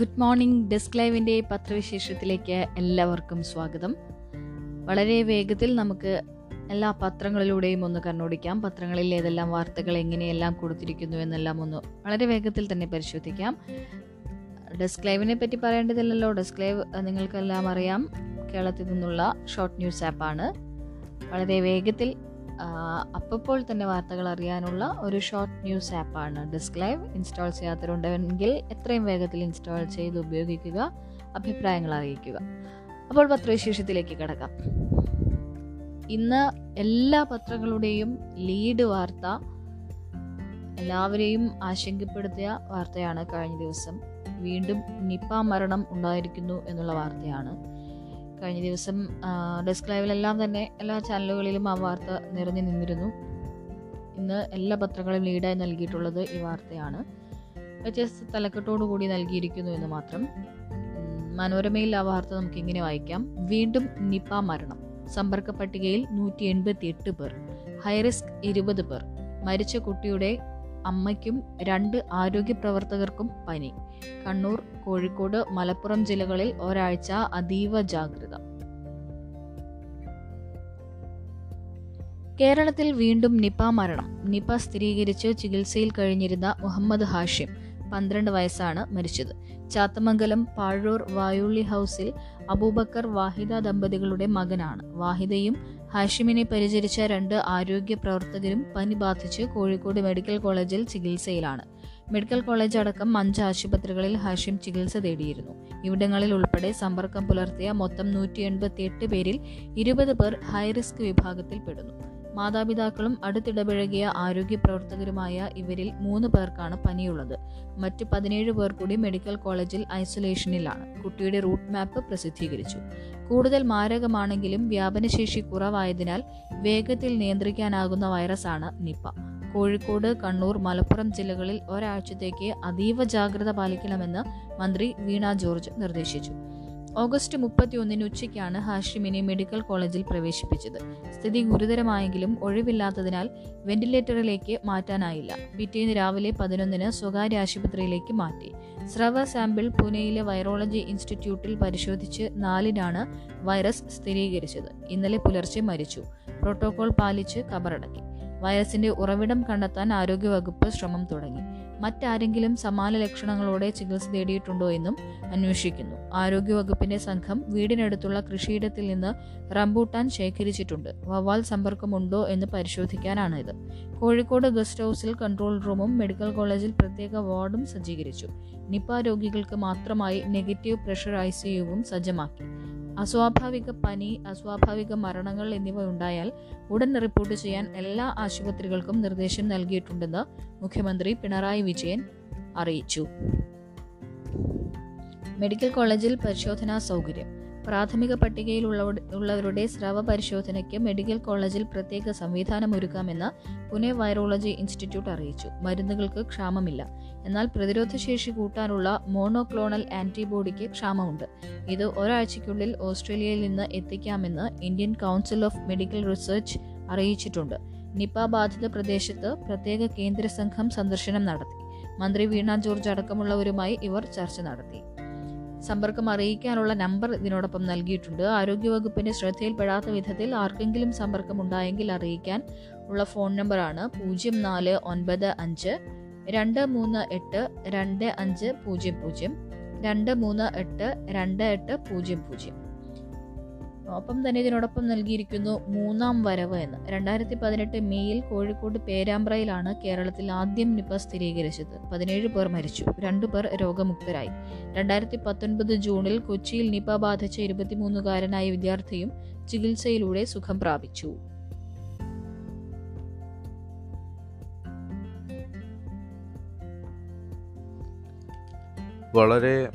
Good morning desk ലൈവിന്റെ പത്രവിശേഷത്തിലേക്ക് എല്ലാവർക്കും സ്വാഗതം. വളരെ വേഗത്തിൽ നമുക്ക് എല്ലാ പത്രങ്ങളിലൂടെയും ഒന്ന് കണ്ണോടിക്കാം. പത്രങ്ങളിൽ ഏതെല്ലാം വാർത്തകൾ എങ്ങനെയെല്ലാം കൊടുത്തിരിക്കുന്നു എന്നെല്ലാം ഒന്ന് വളരെ വേഗത്തിൽ തന്നെ പരിശോധിക്കാം. ഡെസ്ക് ലൈവിനെ പറ്റി പറയേണ്ടതില്ലല്ലോ. ഡെസ്ക് ലൈവ് നിങ്ങൾക്കെല്ലാം അറിയാം. കേരളത്തിൽ നിന്നുള്ള ഷോർട്ട് ന്യൂസ് ആപ്പാണ്. വളരെ വേഗത്തിൽ അപ്പോൾ തന്നെ വാർത്തകൾ അറിയാനുള്ള ഒരു ഷോർട്ട് ന്യൂസ് ആപ്പാണ് ഡെസ്ക് ലൈവ് ഇൻസ്റ്റാൾ ചെയ്യാത്തവരുണ്ടെങ്കിൽ എത്രയും വേഗത്തിൽ ഇൻസ്റ്റാൾ ചെയ്ത് ഉപയോഗിക്കുക അഭിപ്രായങ്ങൾ അറിയിക്കുക. അപ്പോൾ പത്രവിശേഷത്തിലേക്ക് കിടക്കാം. ഇന്ന് എല്ലാ പത്രങ്ങളുടെയും ലീഡ് വാർത്ത എല്ലാവരെയും ആശങ്കപ്പെടുത്തിയ വാർത്തയാണ് കഴിഞ്ഞ ദിവസം. വീണ്ടും നിപ്പ മരണം ഉണ്ടായിരിക്കുന്നു എന്നുള്ള വാർത്തയാണ്. കഴിഞ്ഞ ദിവസം ഡെസ്ക് ലൈവിലെല്ലാം തന്നെ എല്ലാ ചാനലുകളിലും ആ വാർത്ത നിറഞ്ഞു നിന്നിരുന്നു. ഇന്ന് എല്ലാ പത്രങ്ങളും ലീഡായി നൽകിയിട്ടുള്ളത് ഈ വാർത്തയാണ്. വ്യത്യസ്ത തലക്കെട്ടോടു കൂടി നൽകിയിരിക്കുന്നു എന്ന് മാത്രം. മനോരമയിൽ ആ വാർത്ത നമുക്ക് ഇങ്ങനെ വായിക്കാം. വീണ്ടും നിപ മരണം. സമ്പർക്ക പട്ടികയിൽ നൂറ്റി എൺപത്തി എട്ട് പേർ ഹൈറിസ്ക് ഇരുപത് പേർ. മരിച്ച കുട്ടിയുടെ അമ്മയ്ക്കും രണ്ട് ആരോഗ്യ പ്രവർത്തകർക്കും പനി. കണ്ണൂർ കോഴിക്കോട് മലപ്പുറം ജില്ലകളിൽ ഒരാഴ്ച അതീവ ജാഗ്രത. കേരളത്തിൽ വീണ്ടും നിപ മരണം. നിപ സ്ഥിരീകരിച്ച് ചികിത്സയിൽ കഴിഞ്ഞിരുന്ന മുഹമ്മദ് ഹാഷിം പന്ത്രണ്ട് വയസ്സാണ് മരിച്ചത്. ചാത്തമംഗലം പാഴൂർ വായുള്ളി ഹൗസിൽ അബൂബക്കർ വാഹിദ ദമ്പതികളുടെ മകനാണ്. വാഹിദയും ഹാഷിമിനെ പരിചരിച്ച രണ്ട് ആരോഗ്യ പ്രവർത്തകരും പനി ബാധിച്ച് കോഴിക്കോട് മെഡിക്കൽ കോളേജിൽ ചികിത്സയിലാണ്. മെഡിക്കൽ കോളേജ് അടക്കം അഞ്ച് ആശുപത്രികളിൽ ഹാഷിം ചികിത്സ തേടിയിരുന്നു. ഇവിടങ്ങളിൽ ഉൾപ്പെടെ സമ്പർക്കം പുലർത്തിയ മൊത്തം നൂറ്റി എൺപത്തി എട്ട് പേരിൽ ഇരുപത് പേർ ഹൈറിസ്ക് വിഭാഗത്തിൽ പെടുന്നു. മാതാപിതാക്കളും അടുത്തിടപഴകിയ ആരോഗ്യ പ്രവർത്തകരുമായ ഇവരിൽ മൂന്ന് പേർക്കാണ് പനിയുള്ളത്. മറ്റ് പതിനേഴ് പേർ കൂടി മെഡിക്കൽ കോളേജിൽ ഐസൊലേഷനിലാണ്. കുട്ടിയുടെ റൂട്ട് മാപ്പ് പ്രസിദ്ധീകരിച്ചു. കൂടുതൽ മാരകമാണെങ്കിലും വ്യാപനശേഷി കുറവായതിനാൽ വേഗത്തിൽ നിയന്ത്രിക്കാനാകുന്ന വൈറസാണ് നിപ്പ കോഴിക്കോട് കണ്ണൂർ മലപ്പുറം ജില്ലകളിൽ ഒരാഴ്ചത്തേക്ക് അതീവ ജാഗ്രത പാലിക്കണമെന്ന് മന്ത്രി വീണ ജോർജ് നിർദ്ദേശിച്ചു. ഓഗസ്റ്റ് മുപ്പത്തിയൊന്നിന് ഉച്ചയ്ക്കാണ് ഹാഷിമിനെ മെഡിക്കൽ കോളേജിൽ പ്രവേശിപ്പിച്ചത്. സ്ഥിതി ഗുരുതരമായെങ്കിലും ഒഴിവില്ലാത്തതിനാൽ വെന്റിലേറ്ററിലേക്ക് മാറ്റാനായില്ല. പിറ്റേന്ന് രാവിലെ പതിനൊന്നിന് സ്വകാര്യ ആശുപത്രിയിലേക്ക് മാറ്റി. സ്രവ സാമ്പിൾ പൂനെയിലെ വൈറോളജി ഇൻസ്റ്റിറ്റ്യൂട്ടിൽ പരിശോധിച്ച് നാലിനാണ് വൈറസ് സ്ഥിരീകരിച്ചത്. ഇന്നലെ പുലർച്ചെ മരിച്ചു. പ്രോട്ടോകോൾ പാലിച്ച് കബറടക്കി. വൈറസിന്റെ ഉറവിടം കണ്ടെത്താൻ ആരോഗ്യവകുപ്പ് ശ്രമം തുടങ്ങി. മറ്റാരെങ്കിലും സമാന ലക്ഷണങ്ങളോടെ ചികിത്സ തേടിയിട്ടുണ്ടോ എന്നും അന്വേഷിക്കുന്നു. ആരോഗ്യവകുപ്പിന്റെ സംഘം വീടിനടുത്തുള്ള കൃഷിയിടത്തിൽ നിന്ന് റംബൂട്ടാൻ ശേഖരിച്ചിട്ടുണ്ട്. വവ്വാൽ സമ്പർക്കമുണ്ടോ എന്ന് പരിശോധിക്കാനാണ് ഇത്. കോഴിക്കോട് ഗസ്റ്റ് ഹൗസിൽ കൺട്രോൾ റൂമും മെഡിക്കൽ കോളേജിൽ പ്രത്യേക വാർഡും സജ്ജീകരിച്ചു. നിപ രോഗികൾക്ക് മാത്രമായി നെഗറ്റീവ് പ്രഷർ ഐ സിയുവും സജ്ജമാക്കി. അസ്വാഭാവിക പനി അസ്വാഭാവിക മരണങ്ങൾ എന്നിവ ഉണ്ടായാൽ ഉടൻ റിപ്പോർട്ട് ചെയ്യാൻ എല്ലാ ആശുപത്രികൾക്കും നിർദ്ദേശം നൽകിയിട്ടുണ്ടെന്ന് മുഖ്യമന്ത്രി പിണറായി വിജയൻ അറിയിച്ചു. മെഡിക്കൽ കോളേജിൽ പരിശോധനാ സൗകര്യം. പ്രാഥമിക പട്ടികയിൽ ഉള്ളവരുടെ സ്രവ പരിശോധനയ്ക്ക് മെഡിക്കൽ കോളേജിൽ പ്രത്യേക സംവിധാനം ഒരുക്കാമെന്ന് പുനെ വൈറോളജി ഇൻസ്റ്റിറ്റ്യൂട്ട് അറിയിച്ചു. മരുന്നുകൾക്ക് ക്ഷാമമില്ല. എന്നാൽ പ്രതിരോധശേഷി കൂട്ടാനുള്ള മോണോക്ലോണൽ ആന്റിബോഡിക്ക് ക്ഷാമമുണ്ട്. ഇത് ഒരാഴ്ചയ്ക്കുള്ളിൽ ഓസ്ട്രേലിയയിൽ നിന്ന് എത്തിക്കാമെന്ന് Indian Council of Medical Research അറിയിച്ചിട്ടുണ്ട്. നിപ ബാധിത പ്രദേശത്ത് പ്രത്യേക കേന്ദ്ര സംഘം സന്ദർശനം നടത്തി. മന്ത്രി വീണ ജോർജ് അടക്കമുള്ളവരുമായി ഇവർ ചർച്ച നടത്തി. സമ്പർക്കം അറിയിക്കാനുള്ള നമ്പർ ഇതിനോടൊപ്പം നൽകിയിട്ടുണ്ട്. ആരോഗ്യവകുപ്പിന്റെ ശ്രദ്ധയിൽപ്പെടാത്ത വിധത്തിൽ ആർക്കെങ്കിലും സമ്പർക്കം ഉണ്ടായെങ്കിൽ അറിയിക്കാൻ ഉള്ള ഫോൺ നമ്പറാണ് പൂജ്യം നാല് ഒൻപത് അഞ്ച് രണ്ട് മൂന്ന് എട്ട് രണ്ട് അഞ്ച് പൂജ്യം പൂജ്യം. രണ്ട് മൂന്ന് എട്ട് രണ്ട് എട്ട് പൂജ്യം പൂജ്യം. ഒപ്പം തന്നെ ഇതിനോടൊപ്പം നൽകിയിരിക്കുന്നു മൂന്നാം വരവ് എന്ന്. രണ്ടായിരത്തി പതിനെട്ട് മെയിൽ കോഴിക്കോട് പേരാമ്പ്രയിലാണ് കേരളത്തിൽ ആദ്യം നിപ സ്ഥിരീകരിച്ചത്. പതിനേഴ് പേർ മരിച്ചു. രണ്ടു പേർ രോഗമുക്തരായി. രണ്ടായിരത്തി പത്തൊൻപത് ജൂണിൽ കൊച്ചിയിൽ നിപ ബാധിച്ച ഇരുപത്തിമൂന്നുകാരനായ വിദ്യാർത്ഥിയും ചികിത്സയിലൂടെ സുഖം പ്രാപിച്ചു. വളരെ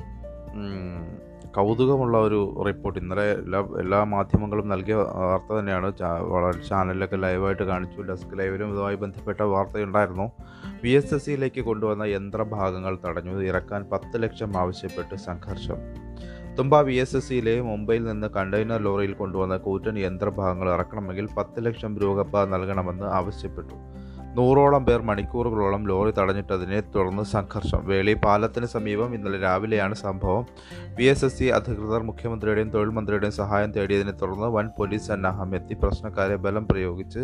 കൗതുകമുള്ള ഒരു റിപ്പോർട്ട് ഇന്നലെ എല്ലാ എല്ലാ മാധ്യമങ്ങളും നൽകിയ വാർത്ത തന്നെയാണ്. വളരെ ചാനലിലൊക്കെ ലൈവായിട്ട് കാണിച്ചു. ഡെസ്ക് ലൈവിലും ഇതുമായി ബന്ധപ്പെട്ട വാർത്തയുണ്ടായിരുന്നു. വി എസ് എസ് സിയിലേക്ക് കൊണ്ടുവന്ന യന്ത്രഭാഗങ്ങൾ തടഞ്ഞു. ഇറക്കാൻ പത്ത് ലക്ഷം ആവശ്യപ്പെട്ട് സംഘർഷം. തുമ്പ വി എസ് എസ് സിയിലെ മുംബൈയിൽ നിന്ന് കണ്ടെയ്നർ ലോറിയിൽ കൊണ്ടുവന്ന കൂറ്റൻ യന്ത്രഭാഗങ്ങൾ ഇറക്കണമെങ്കിൽ പത്ത് ലക്ഷം രൂപ നൽകണമെന്ന് ആവശ്യപ്പെട്ടു. നൂറോളം പേർ മണിക്കൂറുകളോളം ലോറി തടഞ്ഞിട്ടതിനെ തുടർന്ന് സംഘർഷം. വേളി പാലത്തിന് സമീപം ഇന്നലെ രാവിലെയാണ് സംഭവം. വി എസ് എസ് സി അധികൃതർ മുഖ്യമന്ത്രിയുടെയും തൊഴിൽ മന്ത്രിയുടെയും സഹായം തേടിയതിനെ തുടർന്ന് വൻ പോലീസ് സന്നാഹം എത്തി. പ്രശ്നക്കാരെ ബലം പ്രയോഗിച്ച്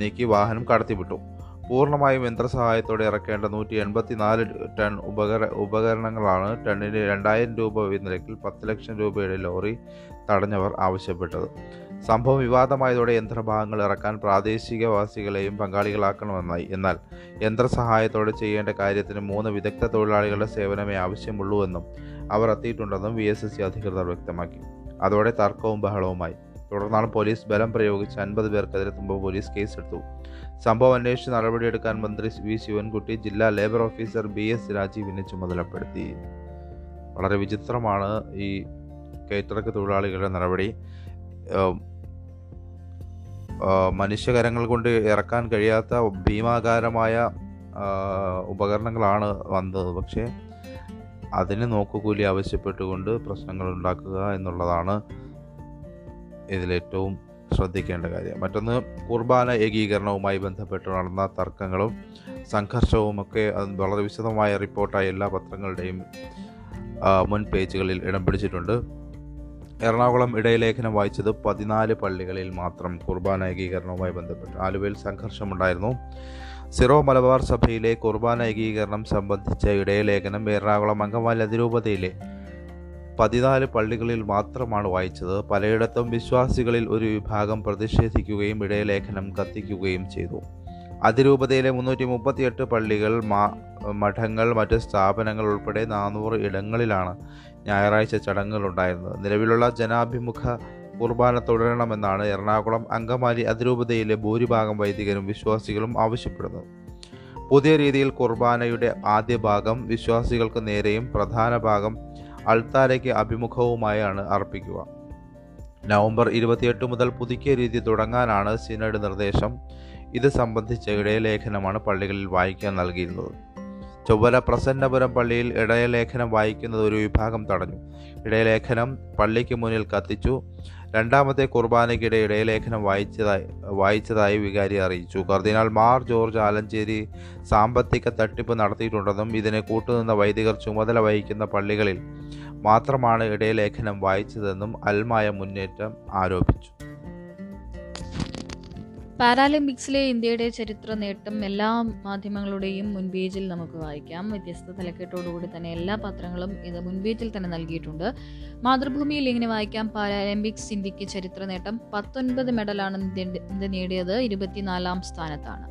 നീക്കി വാഹനം കടത്തിവിട്ടു. പൂർണമായും യന്ത്രസഹായത്തോടെ ഇറക്കേണ്ട നൂറ്റി എൺപത്തിനാല് ടൺ ഉപകര ഉപകരണങ്ങളാണ് ടണ്ണിന് രണ്ടായിരം രൂപ നിരക്കിൽ പത്ത് ലക്ഷം രൂപയുടെ ലോറി തടഞ്ഞവർ ആവശ്യപ്പെട്ടത്. സംഭവം വിവാദമായതോടെ യന്ത്രഭാഗങ്ങൾ ഇറക്കാൻ പ്രാദേശികവാസികളെയും പങ്കാളികളാക്കണമെന്നായി. എന്നാൽ യന്ത്രസഹായത്തോടെ ചെയ്യേണ്ട കാര്യത്തിന് മൂന്ന് വിദഗ്ധ തൊഴിലാളികളുടെ സേവനമേ ആവശ്യമുള്ളൂവെന്നും അവർ എത്തിയിട്ടുണ്ടെന്നും വി എസ് എസ് സി അധികൃതർ വ്യക്തമാക്കി. അതോടെ തർക്കവും ബഹളവുമായി. തുടർന്നാണ് പോലീസ് ബലം പ്രയോഗിച്ച് അൻപത് പേർക്കെതിരെ തുമ്പ പോലീസ് കേസെടുത്തു. സംഭവം അന്വേഷിച്ച് നടപടിയെടുക്കാൻ മന്ത്രി വി ശിവൻകുട്ടി ജില്ലാ ലേബർ ഓഫീസർ ബി എസ് രാജീവിനെ ചുമതലപ്പെടുത്തി. വളരെ വിചിത്രമാണ് ഈ കയറ്റിറക്ക് തൊഴിലാളികളുടെ നടപടി. മനുഷ്യകരങ്ങൾ കൊണ്ട് ഇറക്കാൻ കഴിയാത്ത ഭീമാകാരമായ ഉപകരണങ്ങളാണ് വന്നത്. പക്ഷേ അതിന് നോക്കുകൂലി ആവശ്യപ്പെട്ടുകൊണ്ട് പ്രശ്നങ്ങൾ ഉണ്ടാക്കുക എന്നുള്ളതാണ് ഇതിലേറ്റവും ശ്രദ്ധിക്കേണ്ട കാര്യം. മറ്റൊന്ന് കുർബാന ഏകീകരണവുമായി ബന്ധപ്പെട്ട് നടന്ന തർക്കങ്ങളും സംഘർഷവും ഒക്കെ വളരെ വിശദമായ റിപ്പോർട്ടായി എല്ലാ പത്രങ്ങളുടെയും മുൻ പേജുകളിൽ ഇടം പിടിച്ചിട്ടുണ്ട്. എറണാകുളം ഇടയലേഖനം വായിച്ചത് പതിനാല് പള്ളികളിൽ മാത്രം കുർബാന ഏകീകരണവുമായി ബന്ധപ്പെട്ട് ആലുവയിൽ സംഘർഷമുണ്ടായിരുന്നു. സിറോ മലബാർ സഭയിലെ കുർബാന ഏകീകരണം സംബന്ധിച്ച ഇടയലേഖനം എറണാകുളം അങ്കമാലി അതിരൂപതയിലെ പതിനാല് പള്ളികളിൽ മാത്രമാണ് വായിച്ചത്. പലയിടത്തും വിശ്വാസികളിൽ ഒരു വിഭാഗം പ്രതിഷേധിക്കുകയും ഇടയലേഖനം കത്തിക്കുകയും ചെയ്തു. അതിരൂപതയിലെ മുന്നൂറ്റി മുപ്പത്തിയെട്ട് പള്ളികൾ മഠങ്ങൾ മറ്റ് സ്ഥാപനങ്ങൾ ഉൾപ്പെടെ നാനൂറ് ഇടങ്ങളിലാണ് ഞായറാഴ്ച ചടങ്ങുകൾ ഉണ്ടായിരുന്നത്. നിലവിലുള്ള ജനാഭിമുഖ കുർബാന തുടരണമെന്നാണ് എറണാകുളം അങ്കമാലി അതിരൂപതയിലെ ഭൂരിഭാഗം വൈദികരും വിശ്വാസികളും ആവശ്യപ്പെടുന്നത്. പുതിയ രീതിയിൽ കുർബാനയുടെ ആദ്യ ഭാഗം വിശ്വാസികൾക്ക് നേരെയും പ്രധാന ഭാഗം അൾത്താരയ്ക്ക് അഭിമുഖവുമായാണ് അർപ്പിക്കുക. നവംബർ ഇരുപത്തിയെട്ട് മുതൽ പുതുക്കിയ രീതി തുടങ്ങാനാണ് സിനഡ് നിർദ്ദേശം. ഇത് സംബന്ധിച്ച ഇടയലേഖനമാണ് പള്ളികളിൽ വായിക്കാൻ നൽകിയിരുന്നത്. ചൊവ്വല പ്രസന്നപുരം പള്ളിയിൽ ഇടയലേഖനം വായിക്കുന്നത് ഒരു വിഭാഗം തടഞ്ഞു. ഇടയലേഖനം പള്ളിക്ക് മുന്നിൽ കത്തിച്ചു. രണ്ടാമത്തെ കുർബാനയ്ക്കിടെ ഇടയലേഖനം വായിച്ചതായി വായിച്ചതായി വികാരി അറിയിച്ചു. കർദിനാൾ മാർ ജോർജ് ആലഞ്ചേരി സാമ്പത്തിക തട്ടിപ്പ് നടത്തിയിട്ടുണ്ടെന്നും ഇതിനെ കൂട്ടുനിന്ന വൈദികർ ചുമതല വഹിക്കുന്ന പള്ളികളിൽ മാത്രമാണ് ഇടയലേഖനം വായിച്ചതെന്നും അൽമായ മുന്നേറ്റം ആരോപിച്ചു. പാരാലിമ്പിക്സിലെ ഇന്ത്യയുടെ ചരിത്ര നേട്ടം എല്ലാ മാധ്യമങ്ങളുടെയും മുൻപേജിൽ നമുക്ക് വായിക്കാം. വ്യത്യസ്ത തലക്കെട്ടോടുകൂടി തന്നെ എല്ലാ പത്രങ്ങളും ഇത് മുൻപേജിൽ തന്നെ നൽകിയിട്ടുണ്ട്. മാതൃഭൂമിയിൽ ഇങ്ങനെ വായിക്കാം. പാരാലിമ്പിക്സ് ഇന്ത്യയ്ക്ക് ചരിത്ര നേട്ടം പത്തൊൻപത് മെഡലാണ് ഇന്ത്യ നേടിയത്. ഇരുപത്തിനാലാം സ്ഥാനത്താണ്.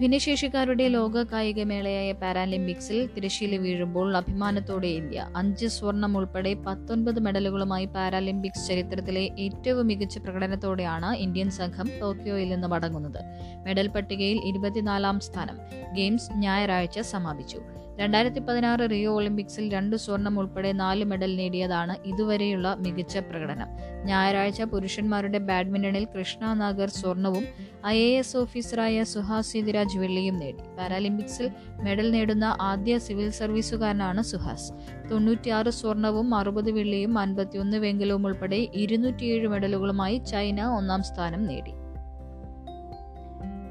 ഭിന്നശേഷിക്കാരുടെ ലോക കായികമേളയായ പാരാലിമ്പിക്സിൽ തിരശ്ശീല വീഴുമ്പോൾ അഭിമാനത്തോടെ ഇന്ത്യ അഞ്ച് സ്വർണം ഉൾപ്പെടെ പത്തൊൻപത് മെഡലുകളുമായി പാരാലിമ്പിക്സ് ചരിത്രത്തിലെ ഏറ്റവും മികച്ച പ്രകടനത്തോടെയാണ് ഇന്ത്യൻ സംഘം ടോക്കിയോയിൽ നിന്ന് മടങ്ങുന്നത്. മെഡൽ പട്ടികയിൽ ഇരുപത്തിനാലാം സ്ഥാനം ഗെയിംസ് ഞായറാഴ്ച സമാപിച്ചു. രണ്ടായിരത്തി പതിനാറ് റിയോ ഒളിമ്പിക്സിൽ രണ്ട് സ്വർണം ഉൾപ്പെടെ നാല് മെഡൽ നേടിയതാണ് ഇതുവരെയുള്ള മികച്ച പ്രകടനം. ഞായറാഴ്ച പുരുഷന്മാരുടെ ബാഡ്മിന്റണിൽ കൃഷ്ണ നാഗർ സ്വർണവും ഐ എ എസ് ഓഫീസറായ സുഹാസ് സീതിരാജ് വെള്ളിയും നേടി. പാരാലിമ്പിക്സിൽ മെഡൽ നേടുന്ന ആദ്യ സിവിൽ സർവീസുകാരനാണ് സുഹാസ്. തൊണ്ണൂറ്റിയാറ് സ്വർണവും അറുപത് വെള്ളിയും അൻപത്തിയൊന്ന് വെങ്കലവും ഉൾപ്പെടെ ഇരുന്നൂറ്റിയേഴ് മെഡലുകളുമായി ചൈന ഒന്നാം സ്ഥാനം നേടി.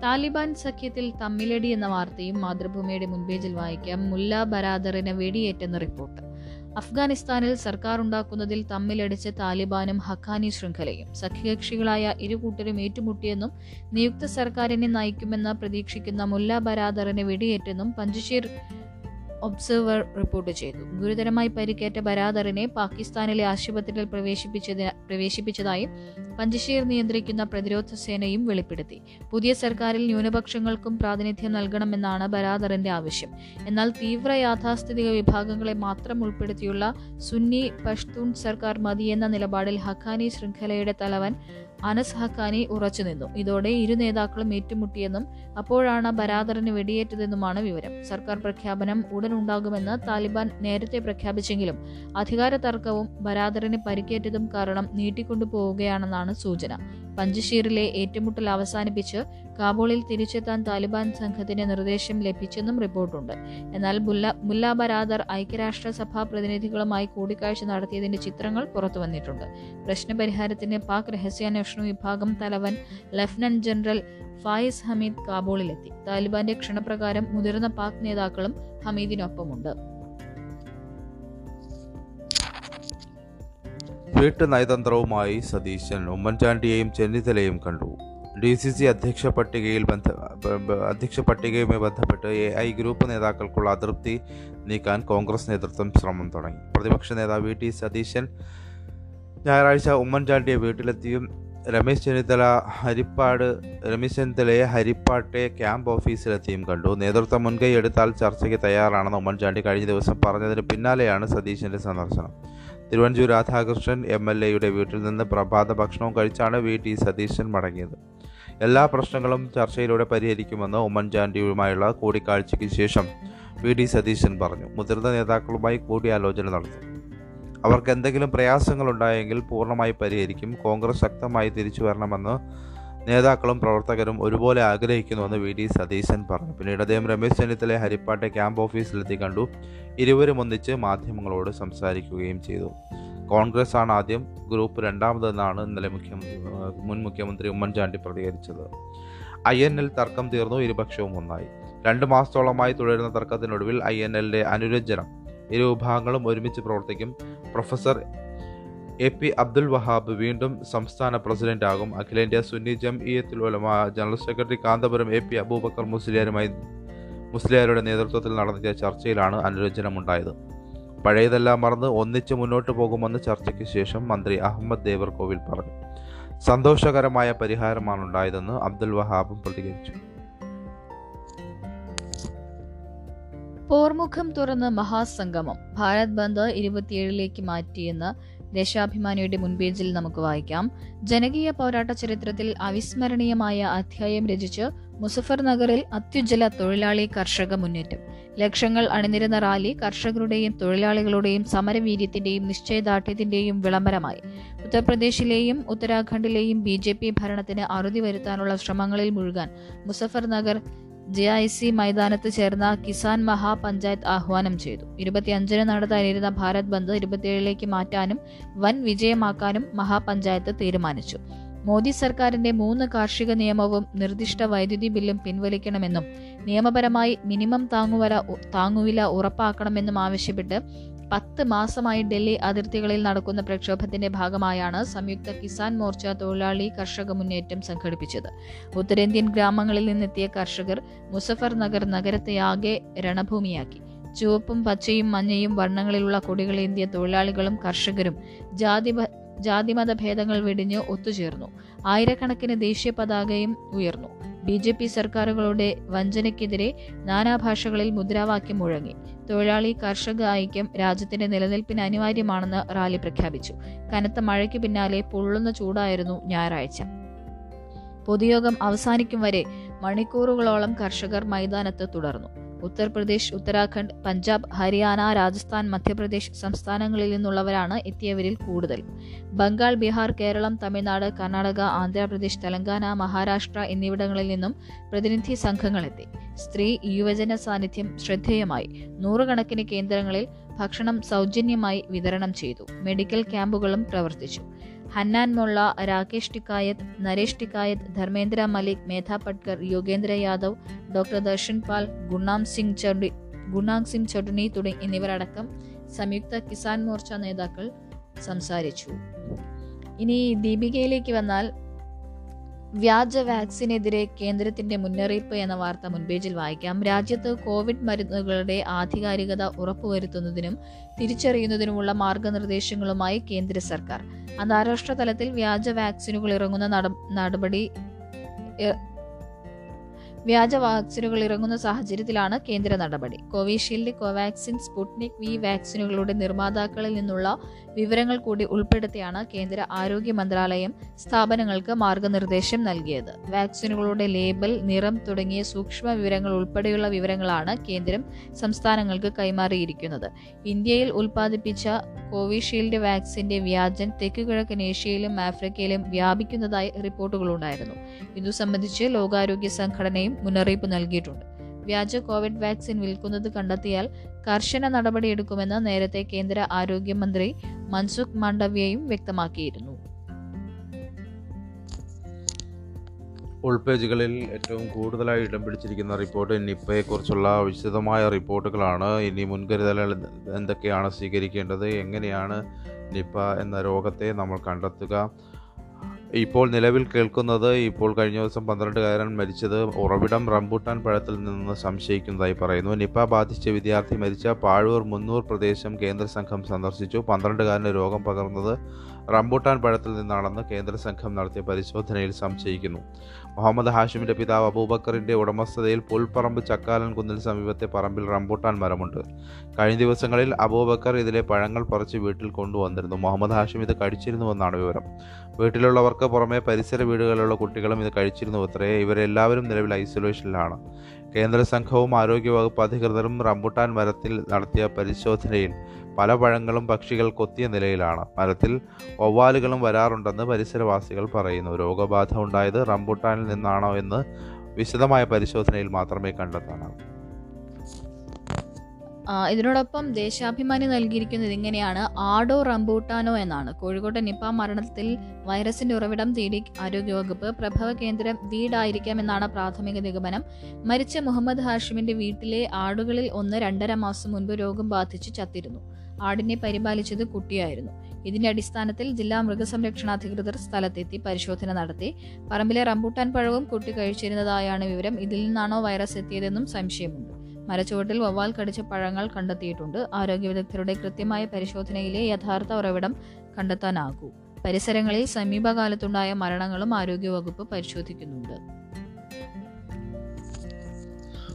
താലിബാൻ സഖ്യത്തിൽ തമ്മിലടി എന്ന വാർത്തയും മാതൃഭൂമിയുടെ മുൻപേജിൽ വായിക്കാം മുല്ല ബരാദറിന് വെടിയേറ്റെന്ന റിപ്പോർട്ട്. അഫ്ഗാനിസ്ഥാനിൽ സർക്കാർ ഉണ്ടാക്കുന്നതിൽ തമ്മിലടിച്ച് താലിബാനും ഹക്കാനി ശൃംഖലയും സഖ്യകക്ഷികളായ ഇരു കൂട്ടരും ഏറ്റുമുട്ടിയെന്നും നിയുക്ത സർക്കാരിനെ നയിക്കുമെന്ന് പ്രതീക്ഷിക്കുന്ന മുല്ല ബരാദറിന് വെടിയേറ്റെന്നും പഞ്ചശീർ ഒബ്സർവർ റിപ്പോർട്ട് ചെയ്തു. ഗുരുതരമായി പരിക്കേറ്റ ബരാദറിനെ പാകിസ്ഥാനിലെ ആശുപത്രിയിൽ പ്രവേശിപ്പിച്ചത് പ്രവേശിപ്പിച്ചതായി പഞ്ചശീർ നിയന്ത്രിക്കുന്ന പ്രതിരോധ സേനയും വെളിപ്പെടുത്തി. പുതിയ സർക്കാരിൽ ന്യൂനപക്ഷങ്ങൾക്കും പ്രാതിനിധ്യം നൽകണമെന്നാണ് ബരാദറിന്റെ ആവശ്യം. എന്നാൽ തീവ്ര യാഥാസ്ഥിതിക വിഭാഗങ്ങളെ മാത്രം ഉൾപ്പെടുത്തിയുള്ള സുന്നി പഷ്തൂൺ സർക്കാർ മതിയെന്ന നിലപാടിൽ ഹഖാനി ശൃംഖലയുടെ തലവൻ അനസ് ഹക്കാനി ഉറച്ചുനിന്നു ഇതോടെ ഇരു നേതാക്കളും ഏറ്റുമുട്ടിയെന്നും അപ്പോഴാണ് ബരാദറിന് വെടിയേറ്റതെന്നുമാണ് വിവരം. സർക്കാർ പ്രഖ്യാപനം ഉടൻ ഉണ്ടാകുമെന്ന് താലിബാൻ നേരത്തെ പ്രഖ്യാപിച്ചെങ്കിലും അധികാര തർക്കവും ബരാദറിന് പരിക്കേറ്റതും കാരണം നീട്ടിക്കൊണ്ടു പോവുകയാണെന്നാണ് സൂചന. പഞ്ചഷീറിലെ ഏറ്റുമുട്ടൽ അവസാനിപ്പിച്ച് കാബൂളിൽ തിരിച്ചെത്താൻ താലിബാൻ സംഘത്തിന് നിർദ്ദേശം ലഭിച്ചെന്നും റിപ്പോർട്ടുണ്ട്. എന്നാൽ മുല്ല ബരാദർ ഐക്യരാഷ്ട്രസഭാ പ്രതിനിധികളുമായി കൂടിക്കാഴ്ച നടത്തിയതിന്റെ ചിത്രങ്ങൾ പുറത്തുവന്നിട്ടുണ്ട്. പ്രശ്നപരിഹാരത്തിന് പാക് രഹസ്യാന്വേഷണ വിഭാഗം തലവൻ ലഫ്റ്റനന്റ് ജനറൽ ഫായിസ് ഹമീദ് കാബൂളിലെത്തി. താലിബാന്റെ ക്ഷണപ്രകാരം മുതിർന്ന പാക് നേതാക്കളും ഹമീദിനൊപ്പമുണ്ട്. വീട്ടു നയതന്ത്രവുമായി സതീശൻ ഉമ്മൻചാണ്ടിയെയും ചെന്നിത്തലയും കണ്ടു. ഡി സി സി അധ്യക്ഷ പട്ടികയിൽ ബന്ധ അധ്യക്ഷ പട്ടികയുമായി ബന്ധപ്പെട്ട് എ ഐ ഗ്രൂപ്പ് നേതാക്കൾക്കുള്ള അതൃപ്തി നീക്കാൻ കോൺഗ്രസ് നേതൃത്വം ശ്രമം തുടങ്ങി. പ്രതിപക്ഷ നേതാവ് വി ടി സതീശൻ ഞായറാഴ്ച ഉമ്മൻചാണ്ടിയെ വീട്ടിലെത്തിയും രമേശ് ചെന്നിത്തല ഹരിപ്പാട് രമേശ് ചെന്നിത്തലയെ ഹരിപ്പാട്ടെ ക്യാമ്പ് ഓഫീസിലെത്തിയും കണ്ടു. നേതൃത്വം മുൻകൈ എടുത്താൽ ചർച്ചയ്ക്ക് തയ്യാറാണെന്ന് ഉമ്മൻചാണ്ടി കഴിഞ്ഞ ദിവസം പറഞ്ഞതിന് പിന്നാലെയാണ് സതീശന്റെ സന്ദർശനം. തിരുവഞ്ചൂർ രാധാകൃഷ്ണൻ എം എൽ എയുടെ വീട്ടിൽ നിന്ന് പ്രഭാത ഭക്ഷണവും കഴിച്ചാണ് വി ടി സതീശൻ മടങ്ങിയത്. എല്ലാ പ്രശ്നങ്ങളും ചർച്ചയിലൂടെ പരിഹരിക്കുമെന്ന് ഉമ്മൻചാണ്ടിയുമായുള്ള കൂടിക്കാഴ്ചയ്ക്ക് ശേഷം വി ഡി സതീശൻ പറഞ്ഞു. മുതിർന്ന നേതാക്കളുമായി കൂടിയാലോചന നടത്തും. അവർക്ക് എന്തെങ്കിലും പ്രയാസങ്ങളുണ്ടായെങ്കിൽ പൂർണമായി പരിഹരിക്കും. കോൺഗ്രസ് ശക്തമായി തിരിച്ചു വരണമെന്ന് നേതാക്കളും പ്രവർത്തകരും ഒരുപോലെ ആഗ്രഹിക്കുന്നുവെന്ന് വി ഡി സതീശൻ പറഞ്ഞു. പിന്നീട് അദ്ദേഹം രമേശ് ചെന്നിത്തലയെ ഹരിപ്പാട്ടെ ക്യാമ്പ് ഓഫീസിലെത്തി കണ്ടു. ഇരുവരും ഒന്നിച്ച് മാധ്യമങ്ങളോട് സംസാരിക്കുകയും ചെയ്തു. കോൺഗ്രസ് ആണ് ആദ്യം ഗ്രൂപ്പ് രണ്ടാമതെന്നാണ് ഇന്നലെ മുഖ്യമന്ത്രി മുൻ മുഖ്യമന്ത്രി ഉമ്മൻചാണ്ടി പ്രതികരിച്ചത്. ഐ എൻ എൽ തർക്കം തീർന്നു ഇരുപക്ഷവും ഒന്നായി. രണ്ടു മാസത്തോളമായി തുടരുന്ന തർക്കത്തിനൊടുവിൽ ഐ എൻ എല്ലിന്റെ അനുരഞ്ജനം. ഇരു വിഭാഗങ്ങളും ഒരുമിച്ച് പ്രവർത്തിക്കും. Professor A P Abdul Wahab വീണ്ടും സംസ്ഥാന പ്രസിഡന്റാകും. Akhilenthya Sunni Jamiyyathul Ulama general secretary Kanthapuram A P Abubakar മുസ്ലിയാരുമായി മുസ്ലിയാരുടെ നേതൃത്വത്തിൽ നടത്തിയ ചർച്ചയിലാണ് അനുരഞ്ജനമുണ്ടായത്. പഴയതെല്ലാം മറന്ന് ഒന്നിച്ച് മുന്നോട്ട് പോകുമെന്ന് ചർച്ചയ്ക്ക് ശേഷം മന്ത്രി അഹമ്മദ് ദേവർകോവിൽ പറഞ്ഞു. സന്തോഷകരമായ പരിഹാരമാണ് ഉണ്ടായതെന്ന് അബ്ദുൽ വഹാബും പ്രതികരിച്ചു. പോർമുഖം തുറന്ന് മഹാസംഗമം. ഭാരത് ബന്ദ് ഇരുപത്തിയേഴിലേക്ക് മാറ്റിയെന്ന് ദേശാഭിമാനിയുടെ മുൻപേജിൽ നമുക്ക് വായിക്കാം. ജനകീയ പോരാട്ട ചരിത്രത്തിൽ അവിസ്മരണീയമായ അധ്യായം രചിച്ച് മുസഫർ നഗറിൽ അത്യുജ്വല തൊഴിലാളി കർഷക മുന്നേറ്റം. ലക്ഷങ്ങൾ അണിനിരുന്ന റാലി കർഷകരുടെയും തൊഴിലാളികളുടെയും സമരവീര്യത്തിന്റെയും നിശ്ചയദാർഢ്യത്തിന്റെയും വിളംബരമായി. ഉത്തർപ്രദേശിലെയും ഉത്തരാഖണ്ഡിലെയും ബി ഭരണത്തിന് അറുതി വരുത്താനുള്ള ശ്രമങ്ങളിൽ മുഴുകാൻ Muzaffarnagar G I C മൈതാനത്ത് ചേർന്ന കിസാൻ മഹാപഞ്ചായത്ത് ആഹ്വാനം ചെയ്തു. ഇരുപത്തിയഞ്ചിന് നടത്താനിരുന്ന ഭാരത് ബന്ദ് ഇരുപത്തിയേഴിലേക്ക് മാറ്റാനും വൻ വിജയമാക്കാനും മഹാപഞ്ചായത്ത് തീരുമാനിച്ചു. മോദി സർക്കാരിന്റെ മൂന്ന് കാർഷിക നിയമവും നിർദ്ദിഷ്ട വൈദ്യുതി ബില്ലും പിൻവലിക്കണമെന്നും നിയമപരമായി മിനിമം താങ്ങുവല താങ്ങുവില ഉറപ്പാക്കണമെന്നും ആവശ്യപ്പെട്ട് പത്ത് മാസമായി ഡൽഹി അതിർത്തികളിൽ നടക്കുന്ന പ്രക്ഷോഭത്തിന്റെ ഭാഗമായാണ് സംയുക്ത കിസാൻ മോർച്ച തൊഴിലാളി കർഷക മുന്നേറ്റം സംഘടിപ്പിച്ചത്. ഉത്തരേന്ത്യൻ ഗ്രാമങ്ങളിൽ നിന്നെത്തിയ കർഷകർ മുസഫർ നഗർ നഗരത്തെ ആകെ രണഭൂമിയാക്കി. ചുവപ്പും പച്ചയും മഞ്ഞയും വർണങ്ങളിലുള്ള കൊടികളേന്തിയ തൊഴിലാളികളും കർഷകരും ജാതി ജാതിമത ഭേദങ്ങൾ വെടിഞ്ഞ് ഒത്തുചേർന്നു. ആയിരക്കണക്കിന് ദേശീയ പതാകയും ഉയർന്നു. ബി ജെ പി സർക്കാരുകളുടെ വഞ്ചനയ്ക്കെതിരെ നാനാഭാഷകളിൽ മുദ്രാവാക്യം മുഴങ്ങി. തൊഴിലാളി കർഷക ഐക്യം രാജ്യത്തിന്റെ നിലനിൽപ്പിന് അനിവാര്യമാണെന്ന് റാലി പ്രഖ്യാപിച്ചു. കനത്ത മഴയ്ക്ക് പിന്നാലെ പൊള്ളുന്ന ചൂടായിരുന്നു ഞായറാഴ്ച. പൊതുയോഗം അവസാനിക്കും വരെ മണിക്കൂറുകളോളം കർഷകർ മൈതാനത്ത് തുടർന്നു. ഉത്തർപ്രദേശ് ഉത്തരാഖണ്ഡ് പഞ്ചാബ് ഹരിയാന രാജസ്ഥാൻ മധ്യപ്രദേശ് സംസ്ഥാനങ്ങളിൽ നിന്നുള്ളവരാണ് എത്തിയവരിൽ കൂടുതൽ. ബംഗാൾ ബീഹാർ കേരളം തമിഴ്നാട് കർണാടക ആന്ധ്രാപ്രദേശ് തെലങ്കാന മഹാരാഷ്ട്ര എന്നിവിടങ്ങളിൽ നിന്നും പ്രതിനിധി സംഘങ്ങളെത്തി സ്ത്രീ യുവജന സാന്നിധ്യം ശ്രദ്ധേയമായി. നൂറുകണക്കിന് കേന്ദ്രങ്ങളിൽ ഭക്ഷണം സൗജന്യമായി വിതരണം ചെയ്തു. മെഡിക്കൽ ക്യാമ്പുകളും പ്രവർത്തിച്ചു. ഹന്നാൻ മൊള്ള രാകേഷ് ടിക്കായത്ത് നരേഷ് ടിക്കായത്ത് ധർമ്മേന്ദ്ര മലിക് മേധ പട്കർ യോഗേന്ദ്ര യാദവ് ഡോക്ടർ ദർശൻ പാൽ ഗുണാം സിംഗ് ചടു ഗുണാം സിംഗ് ചടുണി തുടങ്ങി എന്നിവരടക്കം സംയുക്ത കിസാൻ മോർച്ച നേതാക്കൾ സംസാരിച്ചു. ഇനി ദീപികയിലേക്ക് വന്നാൽ വ്യാജ വാക്സിനെതിരെ കേന്ദ്രത്തിന്റെ മുന്നറിയിപ്പ് എന്ന വാർത്ത മുൻപേജിൽ വായിക്കാം. രാജ്യത്ത് കോവിഡ് മരുന്നുകളുടെ ആധികാരികത ഉറപ്പുവരുത്തുന്നതിനും തിരിച്ചറിയുന്നതിനുമുള്ള മാർഗനിർദ്ദേശങ്ങളുമായി കേന്ദ്ര സർക്കാർ. അന്താരാഷ്ട്ര തലത്തിൽ വ്യാജ വാക്സിനുകൾ ഇറങ്ങുന്ന നടപടി വ്യാജ വാക്സിനുകൾ ഇറങ്ങുന്ന സാഹചര്യത്തിലാണ് കേന്ദ്ര നടപടി. കോവിഷീൽഡ് കോവാക്സിൻ സ്പുട്നിക് വി വാക്സിനുകളുടെ നിർമ്മാതാക്കളിൽ നിന്നുള്ള വിവരങ്ങൾ കൂടി ഉൾപ്പെടുത്തിയാണ് കേന്ദ്ര ആരോഗ്യ മന്ത്രാലയം സ്ഥാപനങ്ങൾക്ക് മാർഗനിർദ്ദേശം നൽകിയത്. വാക്സിനുകളുടെ ലേബൽ നിറം തുടങ്ങിയ സൂക്ഷ്മ വിവരങ്ങൾ ഉൾപ്പെടെയുള്ള വിവരങ്ങളാണ് കേന്ദ്രം സംസ്ഥാനങ്ങൾക്ക് കൈമാറിയിരിക്കുന്നത്. ഇന്ത്യയിൽ ഉൽപ്പാദിപ്പിച്ച കോവിഷീൽഡ് വാക്സിന്റെ വ്യാജൻ തെക്കുകിഴക്കൻ ഏഷ്യയിലും ആഫ്രിക്കയിലും വ്യാപിക്കുന്നതായി റിപ്പോർട്ടുകളുണ്ടായിരുന്നു. ഇതു സംബന്ധിച്ച് ലോകാരോഗ്യ സംഘടനയും മുന്നറിയിപ്പ് നൽകിയിട്ടുണ്ട്. വ്യാജ കോവിഡ് വാക്സിൻ വിൽക്കുന്നത് കണ്ടെത്തിയാൽ കർശന നടപടിയെടുക്കുമെന്ന് നേരത്തെ കേന്ദ്ര ആരോഗ്യമന്ത്രി മൻസുഖ് മാണ്ഡവ്യയും വ്യക്തമാക്കിയിരുന്നു. ഉൾപേജുകളിൽ ഏറ്റവും കൂടുതലായി ഇടം പിടിച്ചിരിക്കുന്ന റിപ്പോർട്ട് നിപ്പയെക്കുറിച്ചുള്ള വിശദമായ റിപ്പോർട്ടുകളാണ്. ഇനി മുൻകരുതലുകൾ എന്തൊക്കെയാണ് സ്വീകരിക്കേണ്ടത്? എങ്ങനെയാണ് നിപ്പ എന്ന രോഗത്തെ നമ്മൾ കണ്ടെത്തുക? ഇപ്പോൾ നിലവിൽ കേൾക്കുന്നത് ഇപ്പോൾ കഴിഞ്ഞ ദിവസം പന്ത്രണ്ടുകാരൻ മരിച്ചത് ഉറവിടം റംബൂട്ടാൻ പഴത്തിൽ നിന്ന് സംശയിക്കുന്നതായി പറയുന്നു. നിപ്പ ബാധിച്ച വിദ്യാർത്ഥി മരിച്ച പാഴൂർ മുന്നൂർ പ്രദേശം കേന്ദ്ര സംഘം സന്ദർശിച്ചു. പന്ത്രണ്ടുകാരന് രോഗം പകർന്നത് റംബൂട്ടാൻ പഴത്തിൽ നിന്നാണെന്ന് കേന്ദ്ര സംഘം നടത്തിയ പരിശോധനയിൽ സംശയിക്കുന്നു. മുഹമ്മദ് ഹാഷിമിന്റെ പിതാവ് അബൂബക്കറിന്റെ ഉടമസ്ഥതയിൽ പുൽപ്പറമ്പ് ചക്കാലൻ കുന്നിൽ സമീപത്തെ പറമ്പിൽ റംബൂട്ടാൻ മരമുണ്ട്. കഴിഞ്ഞ ദിവസങ്ങളിൽ അബൂബക്കർ ഇതിലെ പഴങ്ങൾ പറിച്ച് വീട്ടിൽ കൊണ്ടുവന്നിരുന്നു. മുഹമ്മദ് ഹാഷിം ഇത് കഴിച്ചിരുന്നുവെന്നാണ് വിവരം. വീട്ടിലുള്ളവർക്ക് പുറമെ പരിസര വീടുകളിലുള്ള കുട്ടികളും ഇത് കഴിച്ചിരുന്നു അത്രേ ഇവരെല്ലാവരും നിലവിൽ ഐസൊലേഷനിലാണ്. കേന്ദ്ര സംഘവും ആരോഗ്യവകുപ്പ് അധികൃതരും റംബൂട്ടാൻ മരത്തിൽ നടത്തിയ പരിശോധനയിൽ പല പഴങ്ങളും പക്ഷികൾ കൊത്തിയ നിലയിലാണ്. മരത്തിൽ ഒവ്വാലുകളും വരാറുണ്ടെന്ന് പരിസരവാസികൾ പറയുന്നു. രോഗബാധ ഉണ്ടായത് റംബുട്ടാനിൽ നിന്നാണോ എന്ന് വിശദമായ പരിശോധനയിൽ മാത്രമേ കണ്ടെത്താനാവൂ. ഇതിനോടൊപ്പം ദേശാഭിമാനി നൽകിയിരിക്കുന്നത് ഇങ്ങനെയാണ്. ആഡോ റംബൂട്ടാനോ എന്നാണ്. കോഴിക്കോട്ടെ നിപ്പ മരണത്തിൽ വൈറസിന്റെ ഉറവിടം തേടി ആരോഗ്യവകുപ്പ് പ്രഭവ കേന്ദ്രം വീടായിരിക്കാമെന്നാണ് പ്രാഥമിക നിഗമനം. മരിച്ച മുഹമ്മദ് ഹാഷിമിന്റെ വീട്ടിലെ ആടുകളിൽ ഒന്ന് രണ്ടര മാസം മുൻപ് രോഗം ബാധിച്ച് ചത്തിരുന്നു. ആടിനെ പരിപാലിച്ചത് കുട്ടിയായിരുന്നു. ഇതിന്റെ അടിസ്ഥാനത്തിൽ ജില്ലാ മൃഗസംരക്ഷണാധികൃതർ സ്ഥലത്തെത്തി പരിശോധന നടത്തി. പറമ്പിലെ റംബൂട്ടാൻ പഴവും കുട്ടി കഴിച്ചിരുന്നതായാണ് വിവരം. ഇതിൽ നിന്നാണോ വൈറസ് എത്തിയതെന്നും സംശയമുണ്ട്. മരച്ചുവട്ടിൽ വവ്വാൽ കടിച്ച പഴങ്ങൾ കണ്ടെത്തിയിട്ടുണ്ട്. ആരോഗ്യ വിദഗ്ധരുടെ കൃത്യമായ പരിശോധനയിലെ യഥാർത്ഥ ഉറവിടം കണ്ടെത്താനാകൂ. പരിസരങ്ങളിൽ സമീപകാലത്തുണ്ടായ മരണങ്ങളും ആരോഗ്യവകുപ്പ് പരിശോധിക്കുന്നുണ്ട്.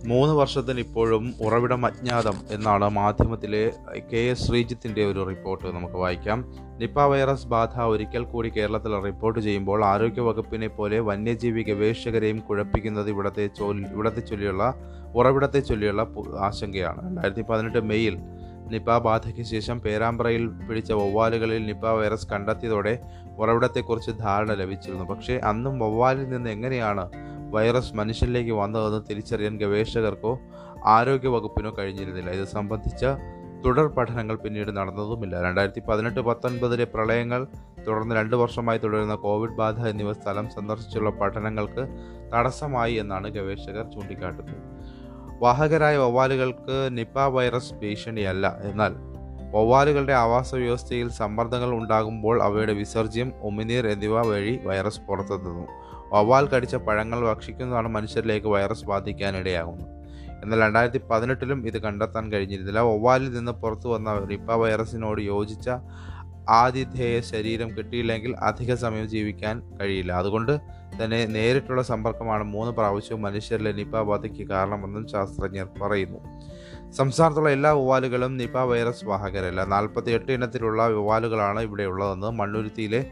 മൂന്ന് വർഷത്തിന് ഇപ്പോഴും ഉറവിടം അജ്ഞാതം എന്നാണ് മാധ്യമത്തിലെ കെ എസ് ശ്രീജിത്തിന്റെ ഒരു റിപ്പോർട്ട് നമുക്ക് വായിക്കാം. നിപ്പ വൈറസ് ബാധ ഒരിക്കൽ കൂടി കേരളത്തിൽ റിപ്പോർട്ട് ചെയ്യുമ്പോൾ ആരോഗ്യവകുപ്പിനെ പോലെ വന്യജീവി ഗവേഷകരെയും കുഴപ്പിക്കുന്നത് ഇവിടത്തെ ഇവിടത്തെ ചൊല്ലിയുള്ള ഉറവിടത്തെ ചൊല്ലിയുള്ള ആശങ്കയാണ്. രണ്ടായിരത്തി പതിനെട്ട് മെയ്യിൽ നിപ്പ ബാധയ്ക്ക് ശേഷം പേരാമ്പ്രയിൽ പിടിച്ച വവ്വാലുകളിൽ നിപ്പ വൈറസ് കണ്ടെത്തിയതോടെ ഉറവിടത്തെക്കുറിച്ച് ധാരണ ലഭിച്ചിരുന്നു. പക്ഷേ അന്നും വവ്വാലിൽ നിന്ന് എങ്ങനെയാണ് വൈറസ് മനുഷ്യരിലേക്ക് വന്നതെന്ന് തിരിച്ചറിയാൻ ഗവേഷകർക്കോ ആരോഗ്യ വകുപ്പിനോ കഴിഞ്ഞിരുന്നില്ല. ഇത് സംബന്ധിച്ച തുടർ പഠനങ്ങൾ പിന്നീട് നടന്നതുമില്ല. രണ്ടായിരത്തി പതിനെട്ട് പത്തൊൻപതിലെ പ്രളയങ്ങൾ തുടർന്ന് രണ്ട് വർഷമായി തുടരുന്ന കോവിഡ് ബാധ എന്നിവ സ്ഥലം സന്ദർശിച്ചുള്ള പഠനങ്ങൾക്ക് തടസ്സമായി എന്നാണ് ഗവേഷകർ ചൂണ്ടിക്കാട്ടുന്നത്. വാഹകരായ വവ്വാലുകൾക്ക് നിപ്പ വൈറസ് ഭീഷണിയല്ല. എന്നാൽ വവ്വാലുകളുടെ ആവാസ വ്യവസ്ഥയിൽ സമ്മർദ്ദങ്ങൾ ഉണ്ടാകുമ്പോൾ അവയുടെ വിസർജ്യം ഉമിനീർ എന്നിവ വഴി വൈറസ് പുറത്തെത്തുന്നു. വവ്വാൽ കടിച്ച പഴങ്ങൾ ഭക്ഷിക്കുന്നതാണ് മനുഷ്യരിലേക്ക് വൈറസ് ബാധിക്കാനിടയാകുന്നത്. എന്നാൽ രണ്ടായിരത്തി പതിനെട്ടിലും ഇത് കണ്ടെത്താൻ കഴിഞ്ഞിരുന്നില്ല. വവ്വാലിൽ നിന്ന് പുറത്തു വന്ന നിപ്പ വൈറസിനോട് യോജിച്ച ആതിഥേയ ശരീരം കിട്ടിയില്ലെങ്കിൽ അധിക സമയം ജീവിക്കാൻ കഴിയില്ല. അതുകൊണ്ട് തന്നെ നേരിട്ടുള്ള സമ്പർക്കമാണ് മൂന്ന് പ്രാവശ്യവും മനുഷ്യരിലെ നിപ ബാധയ്ക്ക് കാരണമെന്നും ശാസ്ത്രജ്ഞർ പറയുന്നു. സംസ്ഥാനത്തുള്ള എല്ലാ വവ്വാലുകളും നിപ വൈറസ് വാഹകരല്ല നാൽപ്പത്തി എട്ട് ഇനത്തിലുള്ള വവ്വാലുകളാണ് ഇവിടെയുള്ളതെന്ന് മണ്ണുരുത്തിയിലെ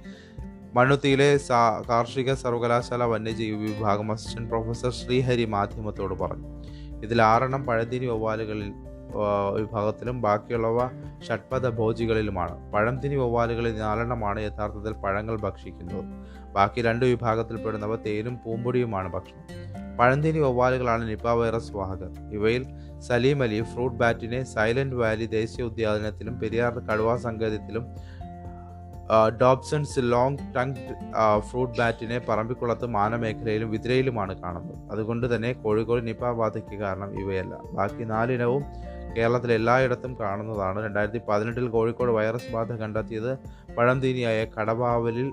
മണ്ണുത്തിയിലെ കാർഷിക സർവകലാശാല വന്യജീവി വിഭാഗം അസിസ്റ്റന്റ് പ്രൊഫസർ ശ്രീഹരി മാധ്യമത്തോട് പറഞ്ഞു. ഇതിൽ ആറെണ്ണം പഴത്തിരി വവ്വാലുകളിൽ വിഭാഗത്തിലും ബാക്കിയുള്ളവ ഷഡ്പഥ ഭോജികളിലുമാണ്. പഴംതിനി വവ്വാലുകളിൽ നാലെണ്ണമാണ് യഥാർത്ഥത്തിൽ പഴങ്ങൾ ഭക്ഷിക്കുന്നത്. ബാക്കി രണ്ട് വിഭാഗത്തിൽപ്പെടുന്നവ തേനും പൂമ്പൊടിയുമാണ് ഭക്ഷണം. പഴന്തിനി വവ്വാലുകളാണ് നിപ വൈറസ് വാഹകർ. ഇവയിൽ സലീം അലി ഫ്രൂട്ട് ബാറ്റിനെ സൈലന്റ് വാലി ദേശീയ ഉദ്യാനത്തിലും പെരിയാർ കടുവാ സങ്കേതത്തിലും ഡോബ്സൺസ് ലോങ് ടങ് ഫ്രൂട്ട് ബാറ്റിനെ പറമ്പിക്കുളത്ത് മാനമേഖലയിലും വിതിരയിലുമാണ് കാണുന്നത്. അതുകൊണ്ട് തന്നെ കോഴിക്കോട് നിപ ബാധയ്ക്ക് കാരണം ഇവയല്ല. ബാക്കി നാലിനവും കേരളത്തിൽ എല്ലായിടത്തും കാണുന്നതാണ്. രണ്ടായിരത്തി പതിനെട്ടിൽ കോഴിക്കോട് വൈറസ് ബാധ കണ്ടെത്തിയത് പഴംതീനിയായ കടവാവലിൽ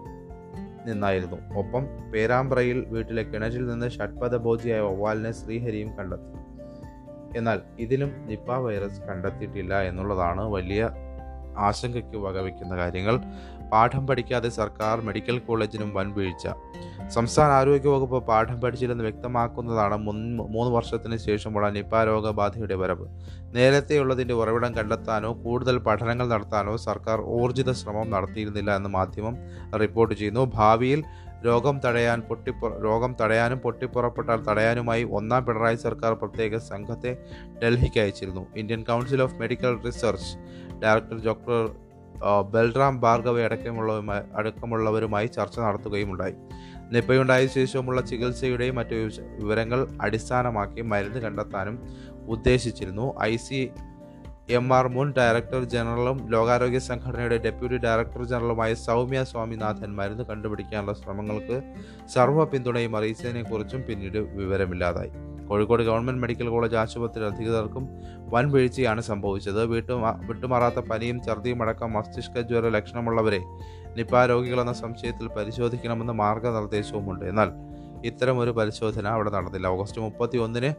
നിന്നായിരുന്നു. ഒപ്പം പേരാമ്പ്രയിൽ വീട്ടിലെ കിണറ്റിൽ നിന്ന് ഷഡ്പഥ ബോധിയായ ഒവാലിനെ ശ്രീഹരിയും കണ്ടെത്തി. എന്നാൽ ഇതിലും നിപ്പ വൈറസ് കണ്ടെത്തിയിട്ടില്ല എന്നുള്ളതാണ് വലിയ ആശങ്കയ്ക്ക് വകവയ്ക്കുന്ന കാര്യങ്ങൾ. പാഠം പഠിക്കാതെ സർക്കാർ മെഡിക്കൽ കോളേജിനും വൻവീഴ്ച. സംസ്ഥാന ആരോഗ്യവകുപ്പ് പാഠം പഠിച്ചില്ലെന്ന് വ്യക്തമാക്കുന്നതാണ് മുൻ- മൂന്ന് വർഷത്തിന് ശേഷമുള്ള നിപ രോഗബാധയുടെ വരവ്. നേരത്തെയുള്ളതിന്റെ ഉറവിടം കണ്ടെത്താനോ കൂടുതൽ പഠനങ്ങൾ നടത്താനോ സർക്കാർ ഊർജിത ശ്രമം നടത്തിയിരുന്നില്ല എന്ന് മാധ്യമം റിപ്പോർട്ട് ചെയ്യുന്നു. ഭാവിയിൽ രോഗം തടയാൻ പൊട്ടിപ്പുറ രോഗം തടയാനും പൊട്ടിപ്പുറപ്പെട്ടാൽ തടയാനുമായി ഒന്നാം പിണറായി സർക്കാർ പ്രത്യേക സംഘത്തെ ഡൽഹിക്ക് അയച്ചിരുന്നു. Indian Council of Medical Research director doctor Balram Bhargava അടക്കമുള്ളവരുമായി അടക്കമുള്ളവരുമായി ചർച്ച നടത്തുകയും ഉണ്ടായി നിപ്പയുണ്ടായ ശേഷമുള്ള ചികിത്സയുടെയും മറ്റു വിവരങ്ങൾ അടിസ്ഥാനമാക്കി മരുന്ന് കണ്ടെത്താനും ഉദ്ദേശിച്ചിരുന്നു. ഐ സി എം ആർ മുൻ ഡയറക്ടർ ജനറലും ലോകാരോഗ്യ സംഘടനയുടെ ഡെപ്യൂട്ടി ഡയറക്ടർ ജനറലുമായ സൗമ്യ സ്വാമിനാഥൻ മരുന്ന് കണ്ടുപിടിക്കാനുള്ള ശ്രമങ്ങൾക്ക് സർവ പിന്തുണയും അറിയിച്ചതിനെക്കുറിച്ചും പിന്നീട് വിവരമില്ലാതായി. കോഴിക്കോട് ഗവൺമെന്റ് മെഡിക്കൽ കോളേജ് ആശുപത്രി അധികൃതർക്കും വൻ വീഴ്ചയാണ് സംഭവിച്ചത്. വീട്ടു വിട്ടുമാറാത്ത പനിയും ഛർദിയും അടക്കം മസ്തിഷ്ക ജ്വര ലക്ഷണമുള്ളവരെ നിപ രോഗികളെന്ന സംശയത്തിൽ പരിശോധിക്കണമെന്ന മാർഗനിർദ്ദേശവുമുണ്ട്. എന്നാൽ ഇത്തരം ഒരു പരിശോധന അവിടെ നടന്നില്ല. ഓഗസ്റ്റ് മുപ്പത്തി ഒന്നിന്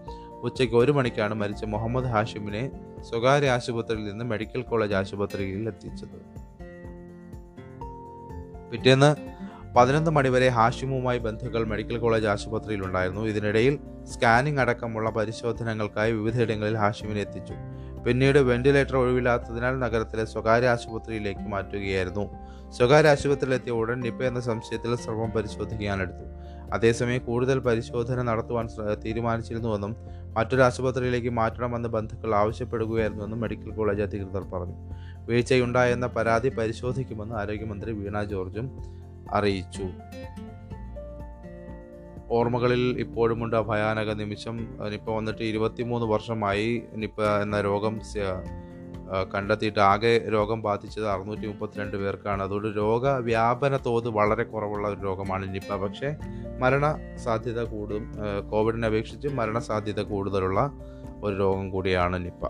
ഉച്ചയ്ക്ക് ഒരു മണിക്കാണ് മരിച്ച മുഹമ്മദ് ഹാഷിമിനെ സ്വകാര്യ ആശുപത്രിയിൽ നിന്ന് മെഡിക്കൽ കോളേജ് ആശുപത്രിയിൽ എത്തിച്ചത്. പിറ്റേന്ന് പതിനൊന്ന് മണിവരെ ഹാഷിമുമായി ബന്ധുക്കൾ മെഡിക്കൽ കോളേജ് ആശുപത്രിയിൽ ഉണ്ടായിരുന്നു ഇതിനിടയിൽ സ്കാനിംഗ് അടക്കമുള്ള പരിശോധനകൾക്കായി വിവിധയിടങ്ങളിൽ ഹാഷിമിനെ എത്തിച്ചു. പിന്നീട് വെന്റിലേറ്റർ ഒഴിവില്ലാത്തതിനാൽ നഗരത്തിലെ സ്വകാര്യ ആശുപത്രിയിലേക്ക് മാറ്റുകയായിരുന്നു. സ്വകാര്യ ആശുപത്രിയിലെത്തിയ ഉടൻ നിപ്പ എന്ന സംശയത്തിൽ സ്രവം പരിശോധിക്കാനെടുത്തു. അതേസമയം കൂടുതൽ പരിശോധന നടത്തുവാൻ തീരുമാനിച്ചിരുന്നുവെന്നും മറ്റൊരു ആശുപത്രിയിലേക്ക് മാറ്റണമെന്ന് ബന്ധുക്കൾ ആവശ്യപ്പെടുകയായിരുന്നുവെന്നും മെഡിക്കൽ കോളേജ് അധികൃതർ പറഞ്ഞു. വീഴ്ചയുണ്ടായെന്ന പരാതി പരിശോധിക്കുമെന്ന് ആരോഗ്യമന്ത്രി വീണ ജോർജും അറിയിച്ചു. ഓർമ്മകളിൽ ഇപ്പോഴുമുണ്ട് ആ ഭയാനക നിമിഷം. നിപ്പ വന്നിട്ട് ഇരുപത്തിമൂന്ന് വർഷമായി നിപ്പ എന്ന രോഗം കണ്ടെത്തിയിട്ട് ആകെ രോഗം ബാധിച്ചത് അറുന്നൂറ്റി മുപ്പത്തിരണ്ട് പേർക്കാണ്. അതുകൊണ്ട് രോഗവ്യാപന തോത് വളരെ കുറവുള്ള ഒരു രോഗമാണ് നിപ്പ. പക്ഷേ മരണ സാധ്യത കൂടും കോവിഡിനെ അപേക്ഷിച്ച് മരണസാധ്യത കൂടുതലുള്ള ഒരു രോഗം കൂടിയാണ് നിപ്പ.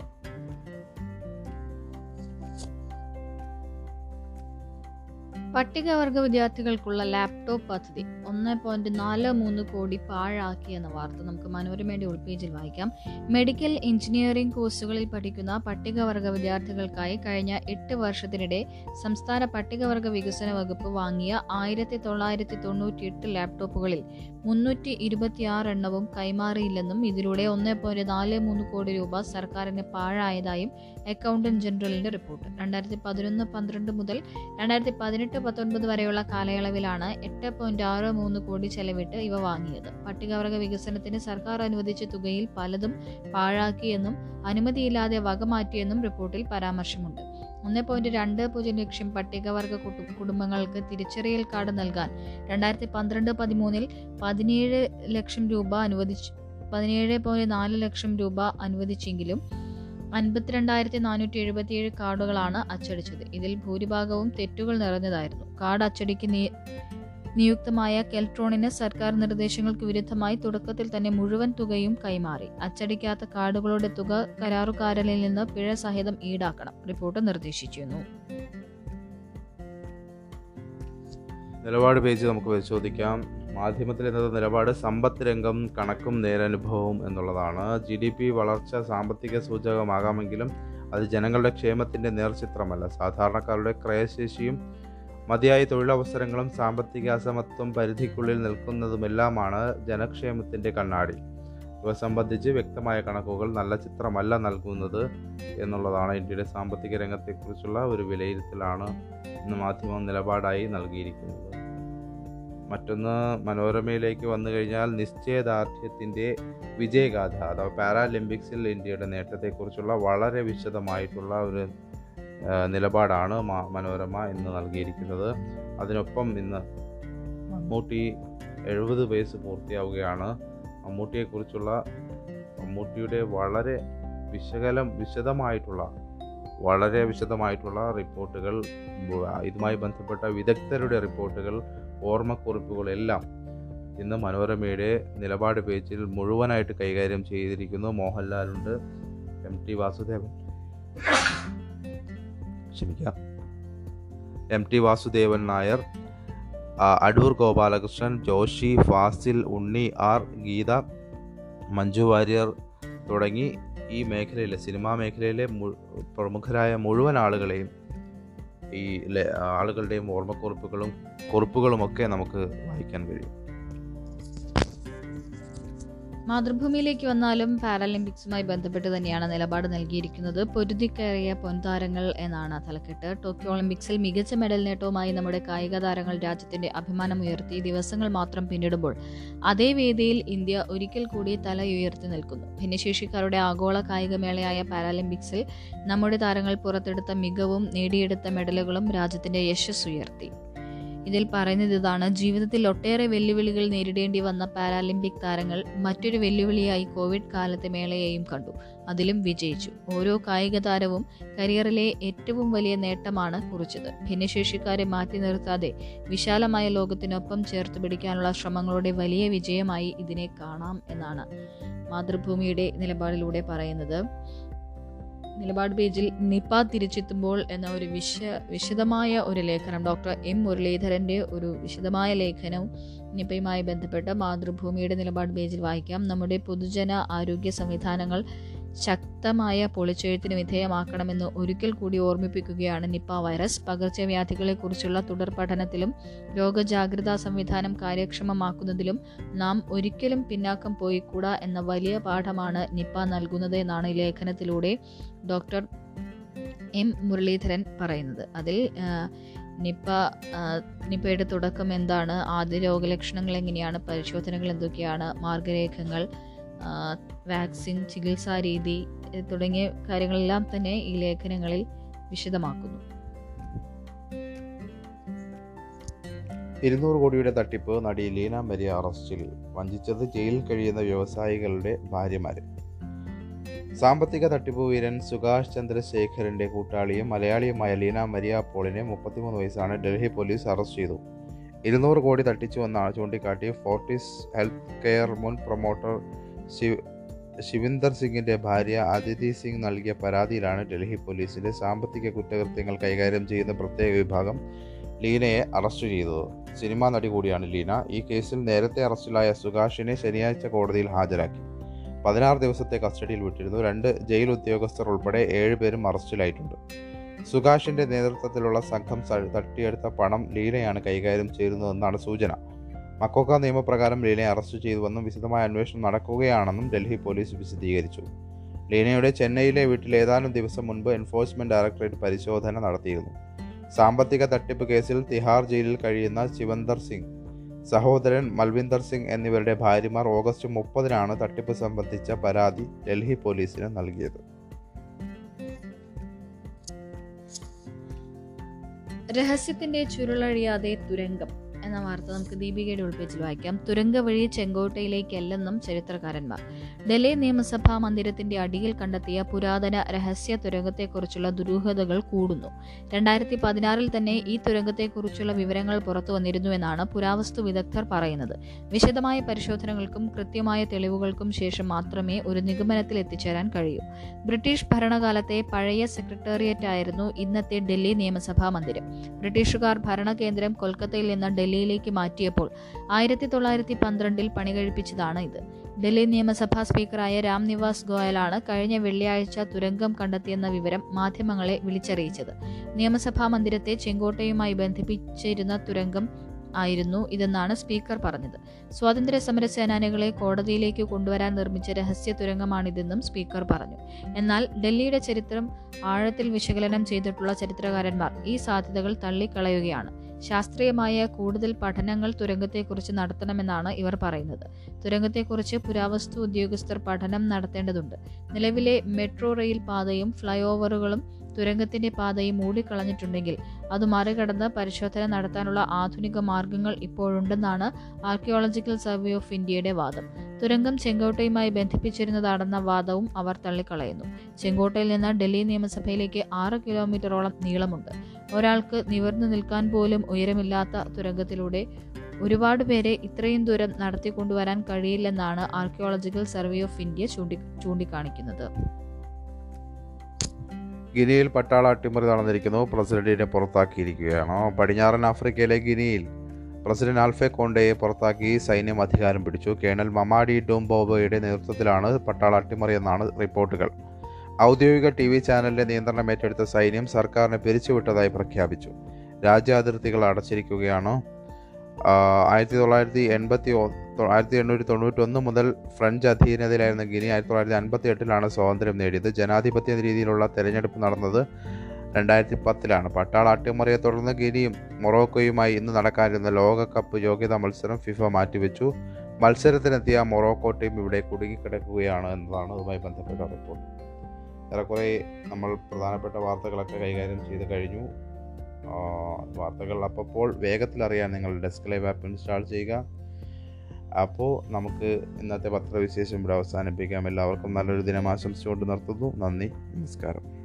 പട്ടികവർഗ വിദ്യാർത്ഥികൾക്കുള്ള ലാപ്ടോപ്പ് പദ്ധതി ഒന്ന് പോയിന്റ് നാല് മൂന്ന് കോടി പാഴാക്കി എന്ന വാർത്ത നമുക്ക് മനോരമയുടെ ഉൾപേജിൽ വായിക്കാം. മെഡിക്കൽ എഞ്ചിനീയറിംഗ് കോഴ്സുകളിൽ പഠിക്കുന്ന പട്ടികവർഗ വിദ്യാർത്ഥികൾക്കായി കഴിഞ്ഞ എട്ട് വർഷത്തിനിടെ സംസ്ഥാന പട്ടികവർഗ വികസന വകുപ്പ് വാങ്ങിയ ആയിരത്തി തൊള്ളായിരത്തി തൊണ്ണൂറ്റി എട്ട് ലാപ്ടോപ്പുകളിൽ മുന്നൂറ്റി ഇരുപത്തിയാറ് എണ്ണവും കൈമാറിയില്ലെന്നും ഇതിലൂടെ ഒന്ന് പോയിന്റ് നാല് മൂന്ന് കോടി രൂപ സർക്കാരിന് പാഴായതായും അക്കൗണ്ടന്റ് ജനറലിന്റെ റിപ്പോർട്ട് രണ്ടായിരത്തി പതിനൊന്ന് പന്ത്രണ്ട് മുതൽ രണ്ടായിരത്തി പതിനെട്ട് പത്തൊൻപത് വരെയുള്ള കാലയളവിലാണ് എട്ട് പോയിന്റ് ആറ് മൂന്ന് കോടി ചെലവിട്ട് ഇവ വാങ്ങിയത്. പട്ടികവർഗ വികസനത്തിന് സർക്കാർ അനുവദിച്ച തുകയിൽ പലതും പാഴാക്കിയെന്നും അനുമതിയില്ലാതെ വകമാറ്റിയെന്നും റിപ്പോർട്ടിൽ പരാമർശമുണ്ട്. ഒന്ന് പോയിന്റ് രണ്ട് പൂജ്യം ലക്ഷം പട്ടികവർഗ കുടുംബങ്ങൾക്ക് തിരിച്ചറിയൽ കാർഡ് നൽകാൻ രണ്ടായിരത്തി പന്ത്രണ്ട് പതിമൂന്നിൽ പതിനേഴ് ലക്ഷം രൂപ അനുവദിച്ചു പതിനേഴ് പോയിന്റ് നാല് ലക്ഷം രൂപ അനുവദിച്ചെങ്കിലും അൻപത്തിരണ്ടായിരത്തി നാനൂറ്റി എഴുപത്തിയേഴ് കാർഡുകളാണ് അച്ചടിച്ചത്. ഇതിൽ ഭൂരിഭാഗവും തെറ്റുകൾ നിറഞ്ഞതായിരുന്നു. കാർഡ് അച്ചടിക്ക് നിയ- നിയുക്തമായ കെൽട്രോണിന് സർക്കാർ നിർദ്ദേശങ്ങൾക്ക് വിരുദ്ധമായി തുടക്കത്തിൽ തന്നെ മുഴുവൻ തുകയും കൈമാറി. അച്ചടിക്കാത്ത കാർഡുകളുടെ തുക കരാറുകാരനിൽ നിന്ന് പിഴ സഹിതം ഈടാക്കണം. റിപ്പോർട്ട് നിർദ്ദേശിച്ചിരുന്നു. നിലപാട് പേജ് നമുക്ക് പരിശോധിക്കാം. മാധ്യമത്തിൽ ഇന്നത്തെ നിലപാട് സമ്പത്ത് രംഗം കണക്കും നേരനുഭവവും എന്നുള്ളതാണ്. ജി ഡി പി വളർച്ച സാമ്പത്തിക സൂചകമാകാമെങ്കിലും അത് ജനങ്ങളുടെ ക്ഷേമത്തിന്റെ നേർചിത്രമല്ല. സാധാരണക്കാരുടെ ക്രയശേഷിയും മതിയായ തൊഴിലവസരങ്ങളും സാമ്പത്തിക അസമത്വം പരിധിക്കുള്ളിൽ നിൽക്കുന്നതുമെല്ലാമാണ് ജനക്ഷേമത്തിന്റെ കണ്ണാടി. ഇവ സംബന്ധിച്ച് വ്യക്തമായ കണക്കുകൾ നല്ല ചിത്രമല്ല നൽകുന്നത് എന്നുള്ളതാണ് ഇന്ത്യയുടെ സാമ്പത്തിക രംഗത്തെക്കുറിച്ചുള്ള ഒരു വിലയിരുത്തലാണ് ഇന്ന് മാധ്യമം നിലപാടായി നൽകിയിരിക്കുന്നത്. മറ്റൊന്ന് മനോരമയിലേക്ക് വന്നു കഴിഞ്ഞാൽ നിശ്ചയദാർഢ്യത്തിന്റെ വിജയഗാഥ അഥവാ പാരാലിമ്പിക്സിൽ ഇന്ത്യയുടെ നേട്ടത്തെക്കുറിച്ചുള്ള വളരെ വിശദമായിട്ടുള്ള ഒരു നിലപാടാണ് മനോരമ ഇന്ന് നൽകിയിരിക്കുന്നത്. അതിനൊപ്പം ഇന്ന് മമ്മൂട്ടി എഴുപത് വയസ്സ് പൂർത്തിയാവുകയാണ്. മമ്മൂട്ടിയെക്കുറിച്ചുള്ള മമ്മൂട്ടിയുടെ വളരെ വിശകലം വിശദമായിട്ടുള്ള വളരെ വിശദമായിട്ടുള്ള റിപ്പോർട്ടുകൾ ഇതുമായി ബന്ധപ്പെട്ട വിദഗ്ധരുടെ റിപ്പോർട്ടുകൾ ഓർമ്മക്കുറിപ്പുകളെല്ലാം ഇന്ന് മനോരമയുടെ നിലപാട് പേജിൽ മുഴുവനായിട്ട് കൈകാര്യം ചെയ്തിരിക്കുന്നു. മോഹൻലാലുണ്ട്. M T Vasudevan. ക്ഷമിക്കാം. M T Vasudevan Nair Adoor Gopalakrishnan Joshy Fazil Unni R Geetha Manju Warrier തുടങ്ങി ഈ മേഖലയിലെ സിനിമാ മേഖലയിലെ പ്രമുഖരായ മുഴുവൻ ആളുകളെയും ഈ ആളുകളുടെയും ഓർമ്മക്കുറിപ്പുകളും കുറിപ്പുകളുമൊക്കെ നമുക്ക് വായിക്കാൻ കഴിയും. മാതൃഭൂമിയിലേക്ക് വന്നാലും പാരാലിമ്പിക്സുമായി ബന്ധപ്പെട്ട് തന്നെയാണ് നിലപാട് നൽകിയിരിക്കുന്നത്. പൊരുതിക്കയറിയ പൊൻതാരങ്ങൾ എന്നാണ് തലക്കെട്ട്. ടോക്കിയോ ഒളിമ്പിക്സിൽ മികച്ച മെഡൽ നേട്ടവുമായി നമ്മുടെ കായിക താരങ്ങൾ രാജ്യത്തിന്റെ അഭിമാനം ഉയർത്തി ദിവസങ്ങൾ മാത്രം പിന്നിടുമ്പോൾ അതേ വേദിയിൽ ഇന്ത്യ ഒരിക്കൽ കൂടി തല ഉയർത്തി നിൽക്കുന്നു. ഭിന്നശേഷിക്കാരുടെ ആഗോള കായികമേളയായ പാരാലിമ്പിക്സിൽ നമ്മുടെ താരങ്ങൾ പുറത്തെടുത്ത മികവും നേടിയെടുത്ത മെഡലുകളും രാജ്യത്തിന്റെ യശസ് ഉയർത്തി. ഇതിൽ പറയുന്നത് ഇതാണ്. ജീവിതത്തിൽ ഒട്ടേറെ വെല്ലുവിളികൾ നേരിടേണ്ടി വന്ന പാരാലിമ്പിക് താരങ്ങൾ മറ്റൊരു വെല്ലുവിളിയായി കോവിഡ് കാലത്തെ മേളയെയും കണ്ടു. അതിലും വിജയിച്ചു. ഓരോ കായിക താരവും കരിയറിലെ ഏറ്റവും വലിയ നേട്ടമാണ് കുറിച്ചത്. ഭിന്നശേഷിക്കാരെ മാറ്റി നിർത്താതെ വിശാലമായ ലോകത്തിനൊപ്പം ചേർത്ത് പിടിക്കാനുള്ള ശ്രമങ്ങളുടെ വലിയ വിജയമായി ഇതിനെ കാണാം എന്നാണ് മാതൃഭൂമിയുടെ നിലപാടിലൂടെ പറയുന്നത്. നിലപാട് പേജിൽ നിപ തിരിച്ചെത്തുമ്പോൾ എന്ന ഒരു വിശ വിശദമായ ഒരു ലേഖനം ഡോക്ടർ എം മുരളീധരന്റെ ഒരു വിശദമായ ലേഖനവും നിപയുമായി ബന്ധപ്പെട്ട് മാതൃഭൂമിയുടെ നിലപാട് പേജിൽ വായിക്കാം. നമ്മുടെ പൊതുജന ആരോഗ്യ സംവിധാനങ്ങൾ ശക്തമായ പൊളിച്ചെഴുത്തിന് വിധേയമാക്കണമെന്ന് ഒരിക്കൽ കൂടി ഓർമ്മിപ്പിക്കുകയാണ് നിപ്പ വൈറസ്. പകർച്ചവ്യാധികളെക്കുറിച്ചുള്ള തുടർ പഠനത്തിലും രോഗജാഗ്രതാ സംവിധാനം കാര്യക്ഷമമാക്കുന്നതിലും നാം ഒരിക്കലും പിന്നാക്കം പോയിക്കൂടാ എന്ന വലിയ പാഠമാണ് നിപ്പ നൽകുന്നത് എന്നാണ് ലേഖനത്തിലൂടെ ഡോക്ടർ എം മുരളീധരൻ പറയുന്നത്. അതിൽ നിപ്പ നിപ്പയുടെ തുടക്കം എന്താണ്? ആദ്യ രോഗലക്ഷണങ്ങൾ എങ്ങനെയാണ്? പരിശോധനകൾ എന്തൊക്കെയാണ്? മാർഗരേഖകൾ വാക്സിൻ ചികിത്സാ രീതി തുടങ്ങിയ കാര്യങ്ങളെല്ലാം തന്നെ ഈ ലേഖനങ്ങളിൽ വിശദമാക്കുന്നു. ഇരുന്നൂറ് കോടിയുടെ തട്ടിപ്പ് നടി ലീന മരിയ അറസ്റ്റിൽ വഞ്ചിച്ചത് ജയിലിൽ കഴിയുന്ന വ്യവസായികളുടെ ഭാര്യമാര്. സാമ്പത്തിക തട്ടിപ്പ് വീരൻ സുഭാഷ് ചന്ദ്രശേഖരന്റെ കൂട്ടാളിയും മലയാളിയുമായ ലീന മരിയ പോളിനെ മുപ്പത്തിമൂന്ന് വയസ്സാണ് ഡൽഹി പോലീസ് അറസ്റ്റ് ചെയ്തു. ഇരുന്നൂറ് കോടി തട്ടിച്ചുവെന്നാണ് ചൂണ്ടിക്കാട്ടി ഫോർട്ടിസ് ഹെൽത്ത് കെയർ മുൻ പ്രൊമോട്ടർ ശിവ് ശിവിന്ദർ സിംഗിന്റെ ഭാര്യ അതിഥി സിംഗ് നൽകിയ പരാതിയിലാണ് ഡൽഹി പോലീസിന്റെ സാമ്പത്തിക കുറ്റകൃത്യങ്ങൾ കൈകാര്യം ചെയ്യുന്ന പ്രത്യേക വിഭാഗം ലീനയെ അറസ്റ്റ് ചെയ്തത്. സിനിമാ നടി കൂടിയാണ് ലീന. ഈ കേസിൽ നേരത്തെ അറസ്റ്റിലായ സുകാഷിനെ ശനിയാഴ്ച കോടതിയിൽ ഹാജരാക്കി. പതിനാറ് ദിവസത്തെ കസ്റ്റഡിയിൽ വിട്ടിരുന്നു. രണ്ട് ജയിൽ ഉദ്യോഗസ്ഥർ ഉൾപ്പെടെ ഏഴുപേരും അറസ്റ്റിലായിട്ടുണ്ട്. സുകാഷിന്റെ നേതൃത്വത്തിലുള്ള സംഘം തട്ടിയെടുത്ത പണം ലീനയാണ് കൈകാര്യം ചെയ്യുന്നതെന്നാണ് സൂചന. മക്കോക്ക നിയമപ്രകാരം ലീനയെ അറസ്റ്റ് ചെയ്തുവെന്നും വിശദമായ അന്വേഷണം നടക്കുകയാണെന്നും ഡൽഹി പോലീസ് വിശദീകരിച്ചു. ലീനയുടെ ചെന്നൈയിലെ വീട്ടിൽ ഏതാനും ദിവസം മുൻപ് എൻഫോഴ്സ്മെന്റ് ഡയറക്ടറേറ്റ് പരിശോധന നടത്തിയിരുന്നു. സാമ്പത്തിക തട്ടിപ്പ് കേസിൽ തിഹാർ ജയിലിൽ കഴിയുന്ന ശിവന്ദർ സിംഗ് സഹോദരൻ മൽവിന്ദർ സിംഗ് എന്നിവരുടെ ഭാര്യമാർ ഓഗസ്റ്റ് മുപ്പതിനാണ് തട്ടിപ്പ് സംബന്ധിച്ച പരാതി ഡൽഹി പോലീസിന് നൽകിയത്. രഹസ്യത്തിന്റെ ചുരുളഴിയാതെ തുരങ്കം. എന്ന വാർത്ത നമുക്ക് ദീപികയുടെ ഉൾപ്പെടുത്തി വായിക്കാം. തുരങ്ക വഴി ചെങ്കോട്ടയിലേക്കല്ലെന്നും ചരിത്രകാരന്മാർ. ഡൽഹി നിയമസഭാ മന്ദിരത്തിന്റെ അടിയിൽ കണ്ടെത്തിയ പുരാതന രഹസ്യ തുരങ്കത്തെക്കുറിച്ചുള്ള ദുരൂഹതകൾ കൂടുന്നു. രണ്ടായിരത്തി പതിനാറിൽ തന്നെ ഈ തുരങ്കത്തെക്കുറിച്ചുള്ള വിവരങ്ങൾ പുറത്തു വന്നിരുന്നുവെന്നാണ് പുരാവസ്തു വിദഗ്ധർ പറയുന്നത്. വിശദമായ പരിശോധനകൾക്കും കൃത്യമായ തെളിവുകൾക്കും ശേഷം മാത്രമേ ഒരു നിഗമനത്തിൽ എത്തിച്ചേരാൻ കഴിയൂ. ബ്രിട്ടീഷ് ഭരണകാലത്തെ പഴയ സെക്രട്ടേറിയറ്റ് ആയിരുന്നു ഇന്നത്തെ ഡൽഹി നിയമസഭാ മന്ദിരം. ബ്രിട്ടീഷുകാർ ഭരണകേന്ദ്രം കൊൽക്കത്തയിൽ നിന്ന് ഡൽഹിയിലേക്ക് മാറ്റിയപ്പോൾ ആയിരത്തി തൊള്ളായിരത്തി പന്ത്രണ്ടിൽ പണി കഴിപ്പിച്ചതാണ് ഇത്. ഡൽഹി നിയമസഭാ സ്പീക്കറായ രാം നിവാസ് ഗോയലാണ് കഴിഞ്ഞ വെള്ളിയാഴ്ച തുരങ്കം കണ്ടെത്തിയെന്ന വിവരം മാധ്യമങ്ങളെ വിളിച്ചറിയിച്ചത്. നിയമസഭാ മന്ദിരത്തെ ചെങ്കോട്ടയുമായി ബന്ധിപ്പിച്ചിരുന്ന തുരങ്കം ആയിരുന്നു ഇതെന്നാണ് സ്പീക്കർ പറഞ്ഞത്. സ്വാതന്ത്ര്യ സമര സേനാനികളെ കോടതിയിലേക്ക് കൊണ്ടുവരാൻ നിർമ്മിച്ച രഹസ്യ തുരങ്കമാണിതെന്നും സ്പീക്കർ പറഞ്ഞു. എന്നാൽ ഡൽഹിയുടെ ചരിത്രം ആഴത്തിൽ വിശകലനം ചെയ്തിട്ടുള്ള ചരിത്രകാരന്മാർ ഈ സാധ്യതകൾ തള്ളിക്കളയുകയാണ്. ശാസ്ത്രീയമായ കൂടുതൽ പഠനങ്ങൾ തുരങ്കത്തെക്കുറിച്ച് നടത്തണമെന്നാണ് ഇവർ പറയുന്നത്. തുരങ്കത്തെക്കുറിച്ച് പുരാവസ്തു ഉദ്യോഗസ്ഥർ പഠനം നടത്തേണ്ടതുണ്ട്. നിലവിലെ മെട്രോ റെയിൽ പാതയും ഫ്ലൈ ഓവറുകളും തുരങ്കത്തിന്റെ പാതയും മൂടിക്കളഞ്ഞിട്ടുണ്ടെങ്കിൽ അത് മറികടന്ന് പരിശോധന നടത്താനുള്ള ആധുനിക മാർഗങ്ങൾ ഇപ്പോഴുണ്ടെന്നാണ് ആർക്കിയോളജിക്കൽ സർവേ ഓഫ് ഇന്ത്യയുടെ വാദം. തുരങ്കം ചെങ്കോട്ടയുമായി ബന്ധിപ്പിച്ചിരുന്നതാണെന്ന വാദവും അവർ തള്ളിക്കളയുന്നു. ചെങ്കോട്ടയിൽ നിന്ന് ഡൽഹി നിയമസഭയിലേക്ക് ആറ് കിലോമീറ്ററോളം നീളമുണ്ട്. ഒരാൾക്ക് നിവർന്നു നിൽക്കാൻ പോലും ഉയരമില്ലാത്ത തുരങ്കത്തിലൂടെ ഒരുപാട് പേരെ ഇത്രയും ദൂരം നടത്തിക്കൊണ്ടുവരാൻ കഴിയില്ലെന്നാണ് ആർക്കിയോളജിക്കൽ സർവേ ഓഫ് ഇന്ത്യ ചൂണ്ടി ചൂണ്ടിക്കാണിക്കുന്നത്. ഗിനിയിൽ പട്ടാള അട്ടിമറി നടന്നിരിക്കുന്നു. പ്രസിഡന്റിനെ പുറത്താക്കിയിരിക്കുകയാണ്. പടിഞ്ഞാറൻ ആഫ്രിക്കയിലെ ഗിനിയിൽ പ്രസിഡന്റ് ആൽഫെ കോണ്ടയെ പുറത്താക്കി സൈന്യം അധികാരം പിടിച്ചു. കേണൽ മമാഡി ഡോംബോബോയുടെ നേതൃത്വത്തിലാണ് പട്ടാള അട്ടിമറി എന്നാണ് റിപ്പോർട്ടുകൾ. ഔദ്യോഗിക ടി വി ചാനലിന്റെ നിയന്ത്രണം ഏറ്റെടുത്ത സൈന്യം സർക്കാരിനെ പിരിച്ചുവിട്ടതായി പ്രഖ്യാപിച്ചു. രാജ്യാതിർത്തികൾ അടച്ചിരിക്കുകയാണ്. ആയിരത്തി തൊള്ളായിരത്തി എൺപത്തി ആയിരത്തി എണ്ണൂറ്റി തൊണ്ണൂറ്റി ഒന്ന് മുതൽ ഫ്രഞ്ച് അധീനതയിലായിരുന്ന ഗിനി ആയിരത്തി തൊള്ളായിരത്തി അൻപത്തി എട്ടിലാണ് സ്വാതന്ത്ര്യം നേടിയത്. ജനാധിപത്യ രീതിയിലുള്ള തെരഞ്ഞെടുപ്പ് നടന്നത് രണ്ടായിരത്തി പത്തിലാണ് പട്ടാള അട്ടിമറിയെ തുടർന്ന് ഗിനിയും മൊറോക്കോയുമായി ഇന്ന് നടക്കാനിരുന്ന ലോകകപ്പ് യോഗ്യതാ മത്സരം ഫിഫ മാറ്റിവെച്ചു. മത്സരത്തിനെത്തിയ മൊറോക്കോ ടീം ഇവിടെ കുടുങ്ങിക്കിടക്കുകയാണ് എന്നതാണ് അതുമായി ബന്ധപ്പെട്ട റിപ്പോർട്ട്. ഏറെക്കുറെ നമ്മൾ പ്രധാനപ്പെട്ട വാർത്തകളൊക്കെ കൈകാര്യം ചെയ്ത് കഴിഞ്ഞു. വാർത്തകൾ അപ്പോൾ വേഗത്തിലറിയാൻ നിങ്ങൾ ഡെസ്ക് ലൈവ് ആപ്പ് ഇൻസ്റ്റാൾ ചെയ്യുക. അപ്പോൾ നമുക്ക് ഇന്നത്തെ പത്രവിശേഷം ഇവിടെ അവസാനിപ്പിക്കാം. എല്ലാവർക്കും നല്ലൊരു ദിനം ആശംസിച്ചുകൊണ്ട് നിർത്തുന്നു. നന്ദി നമസ്കാരം.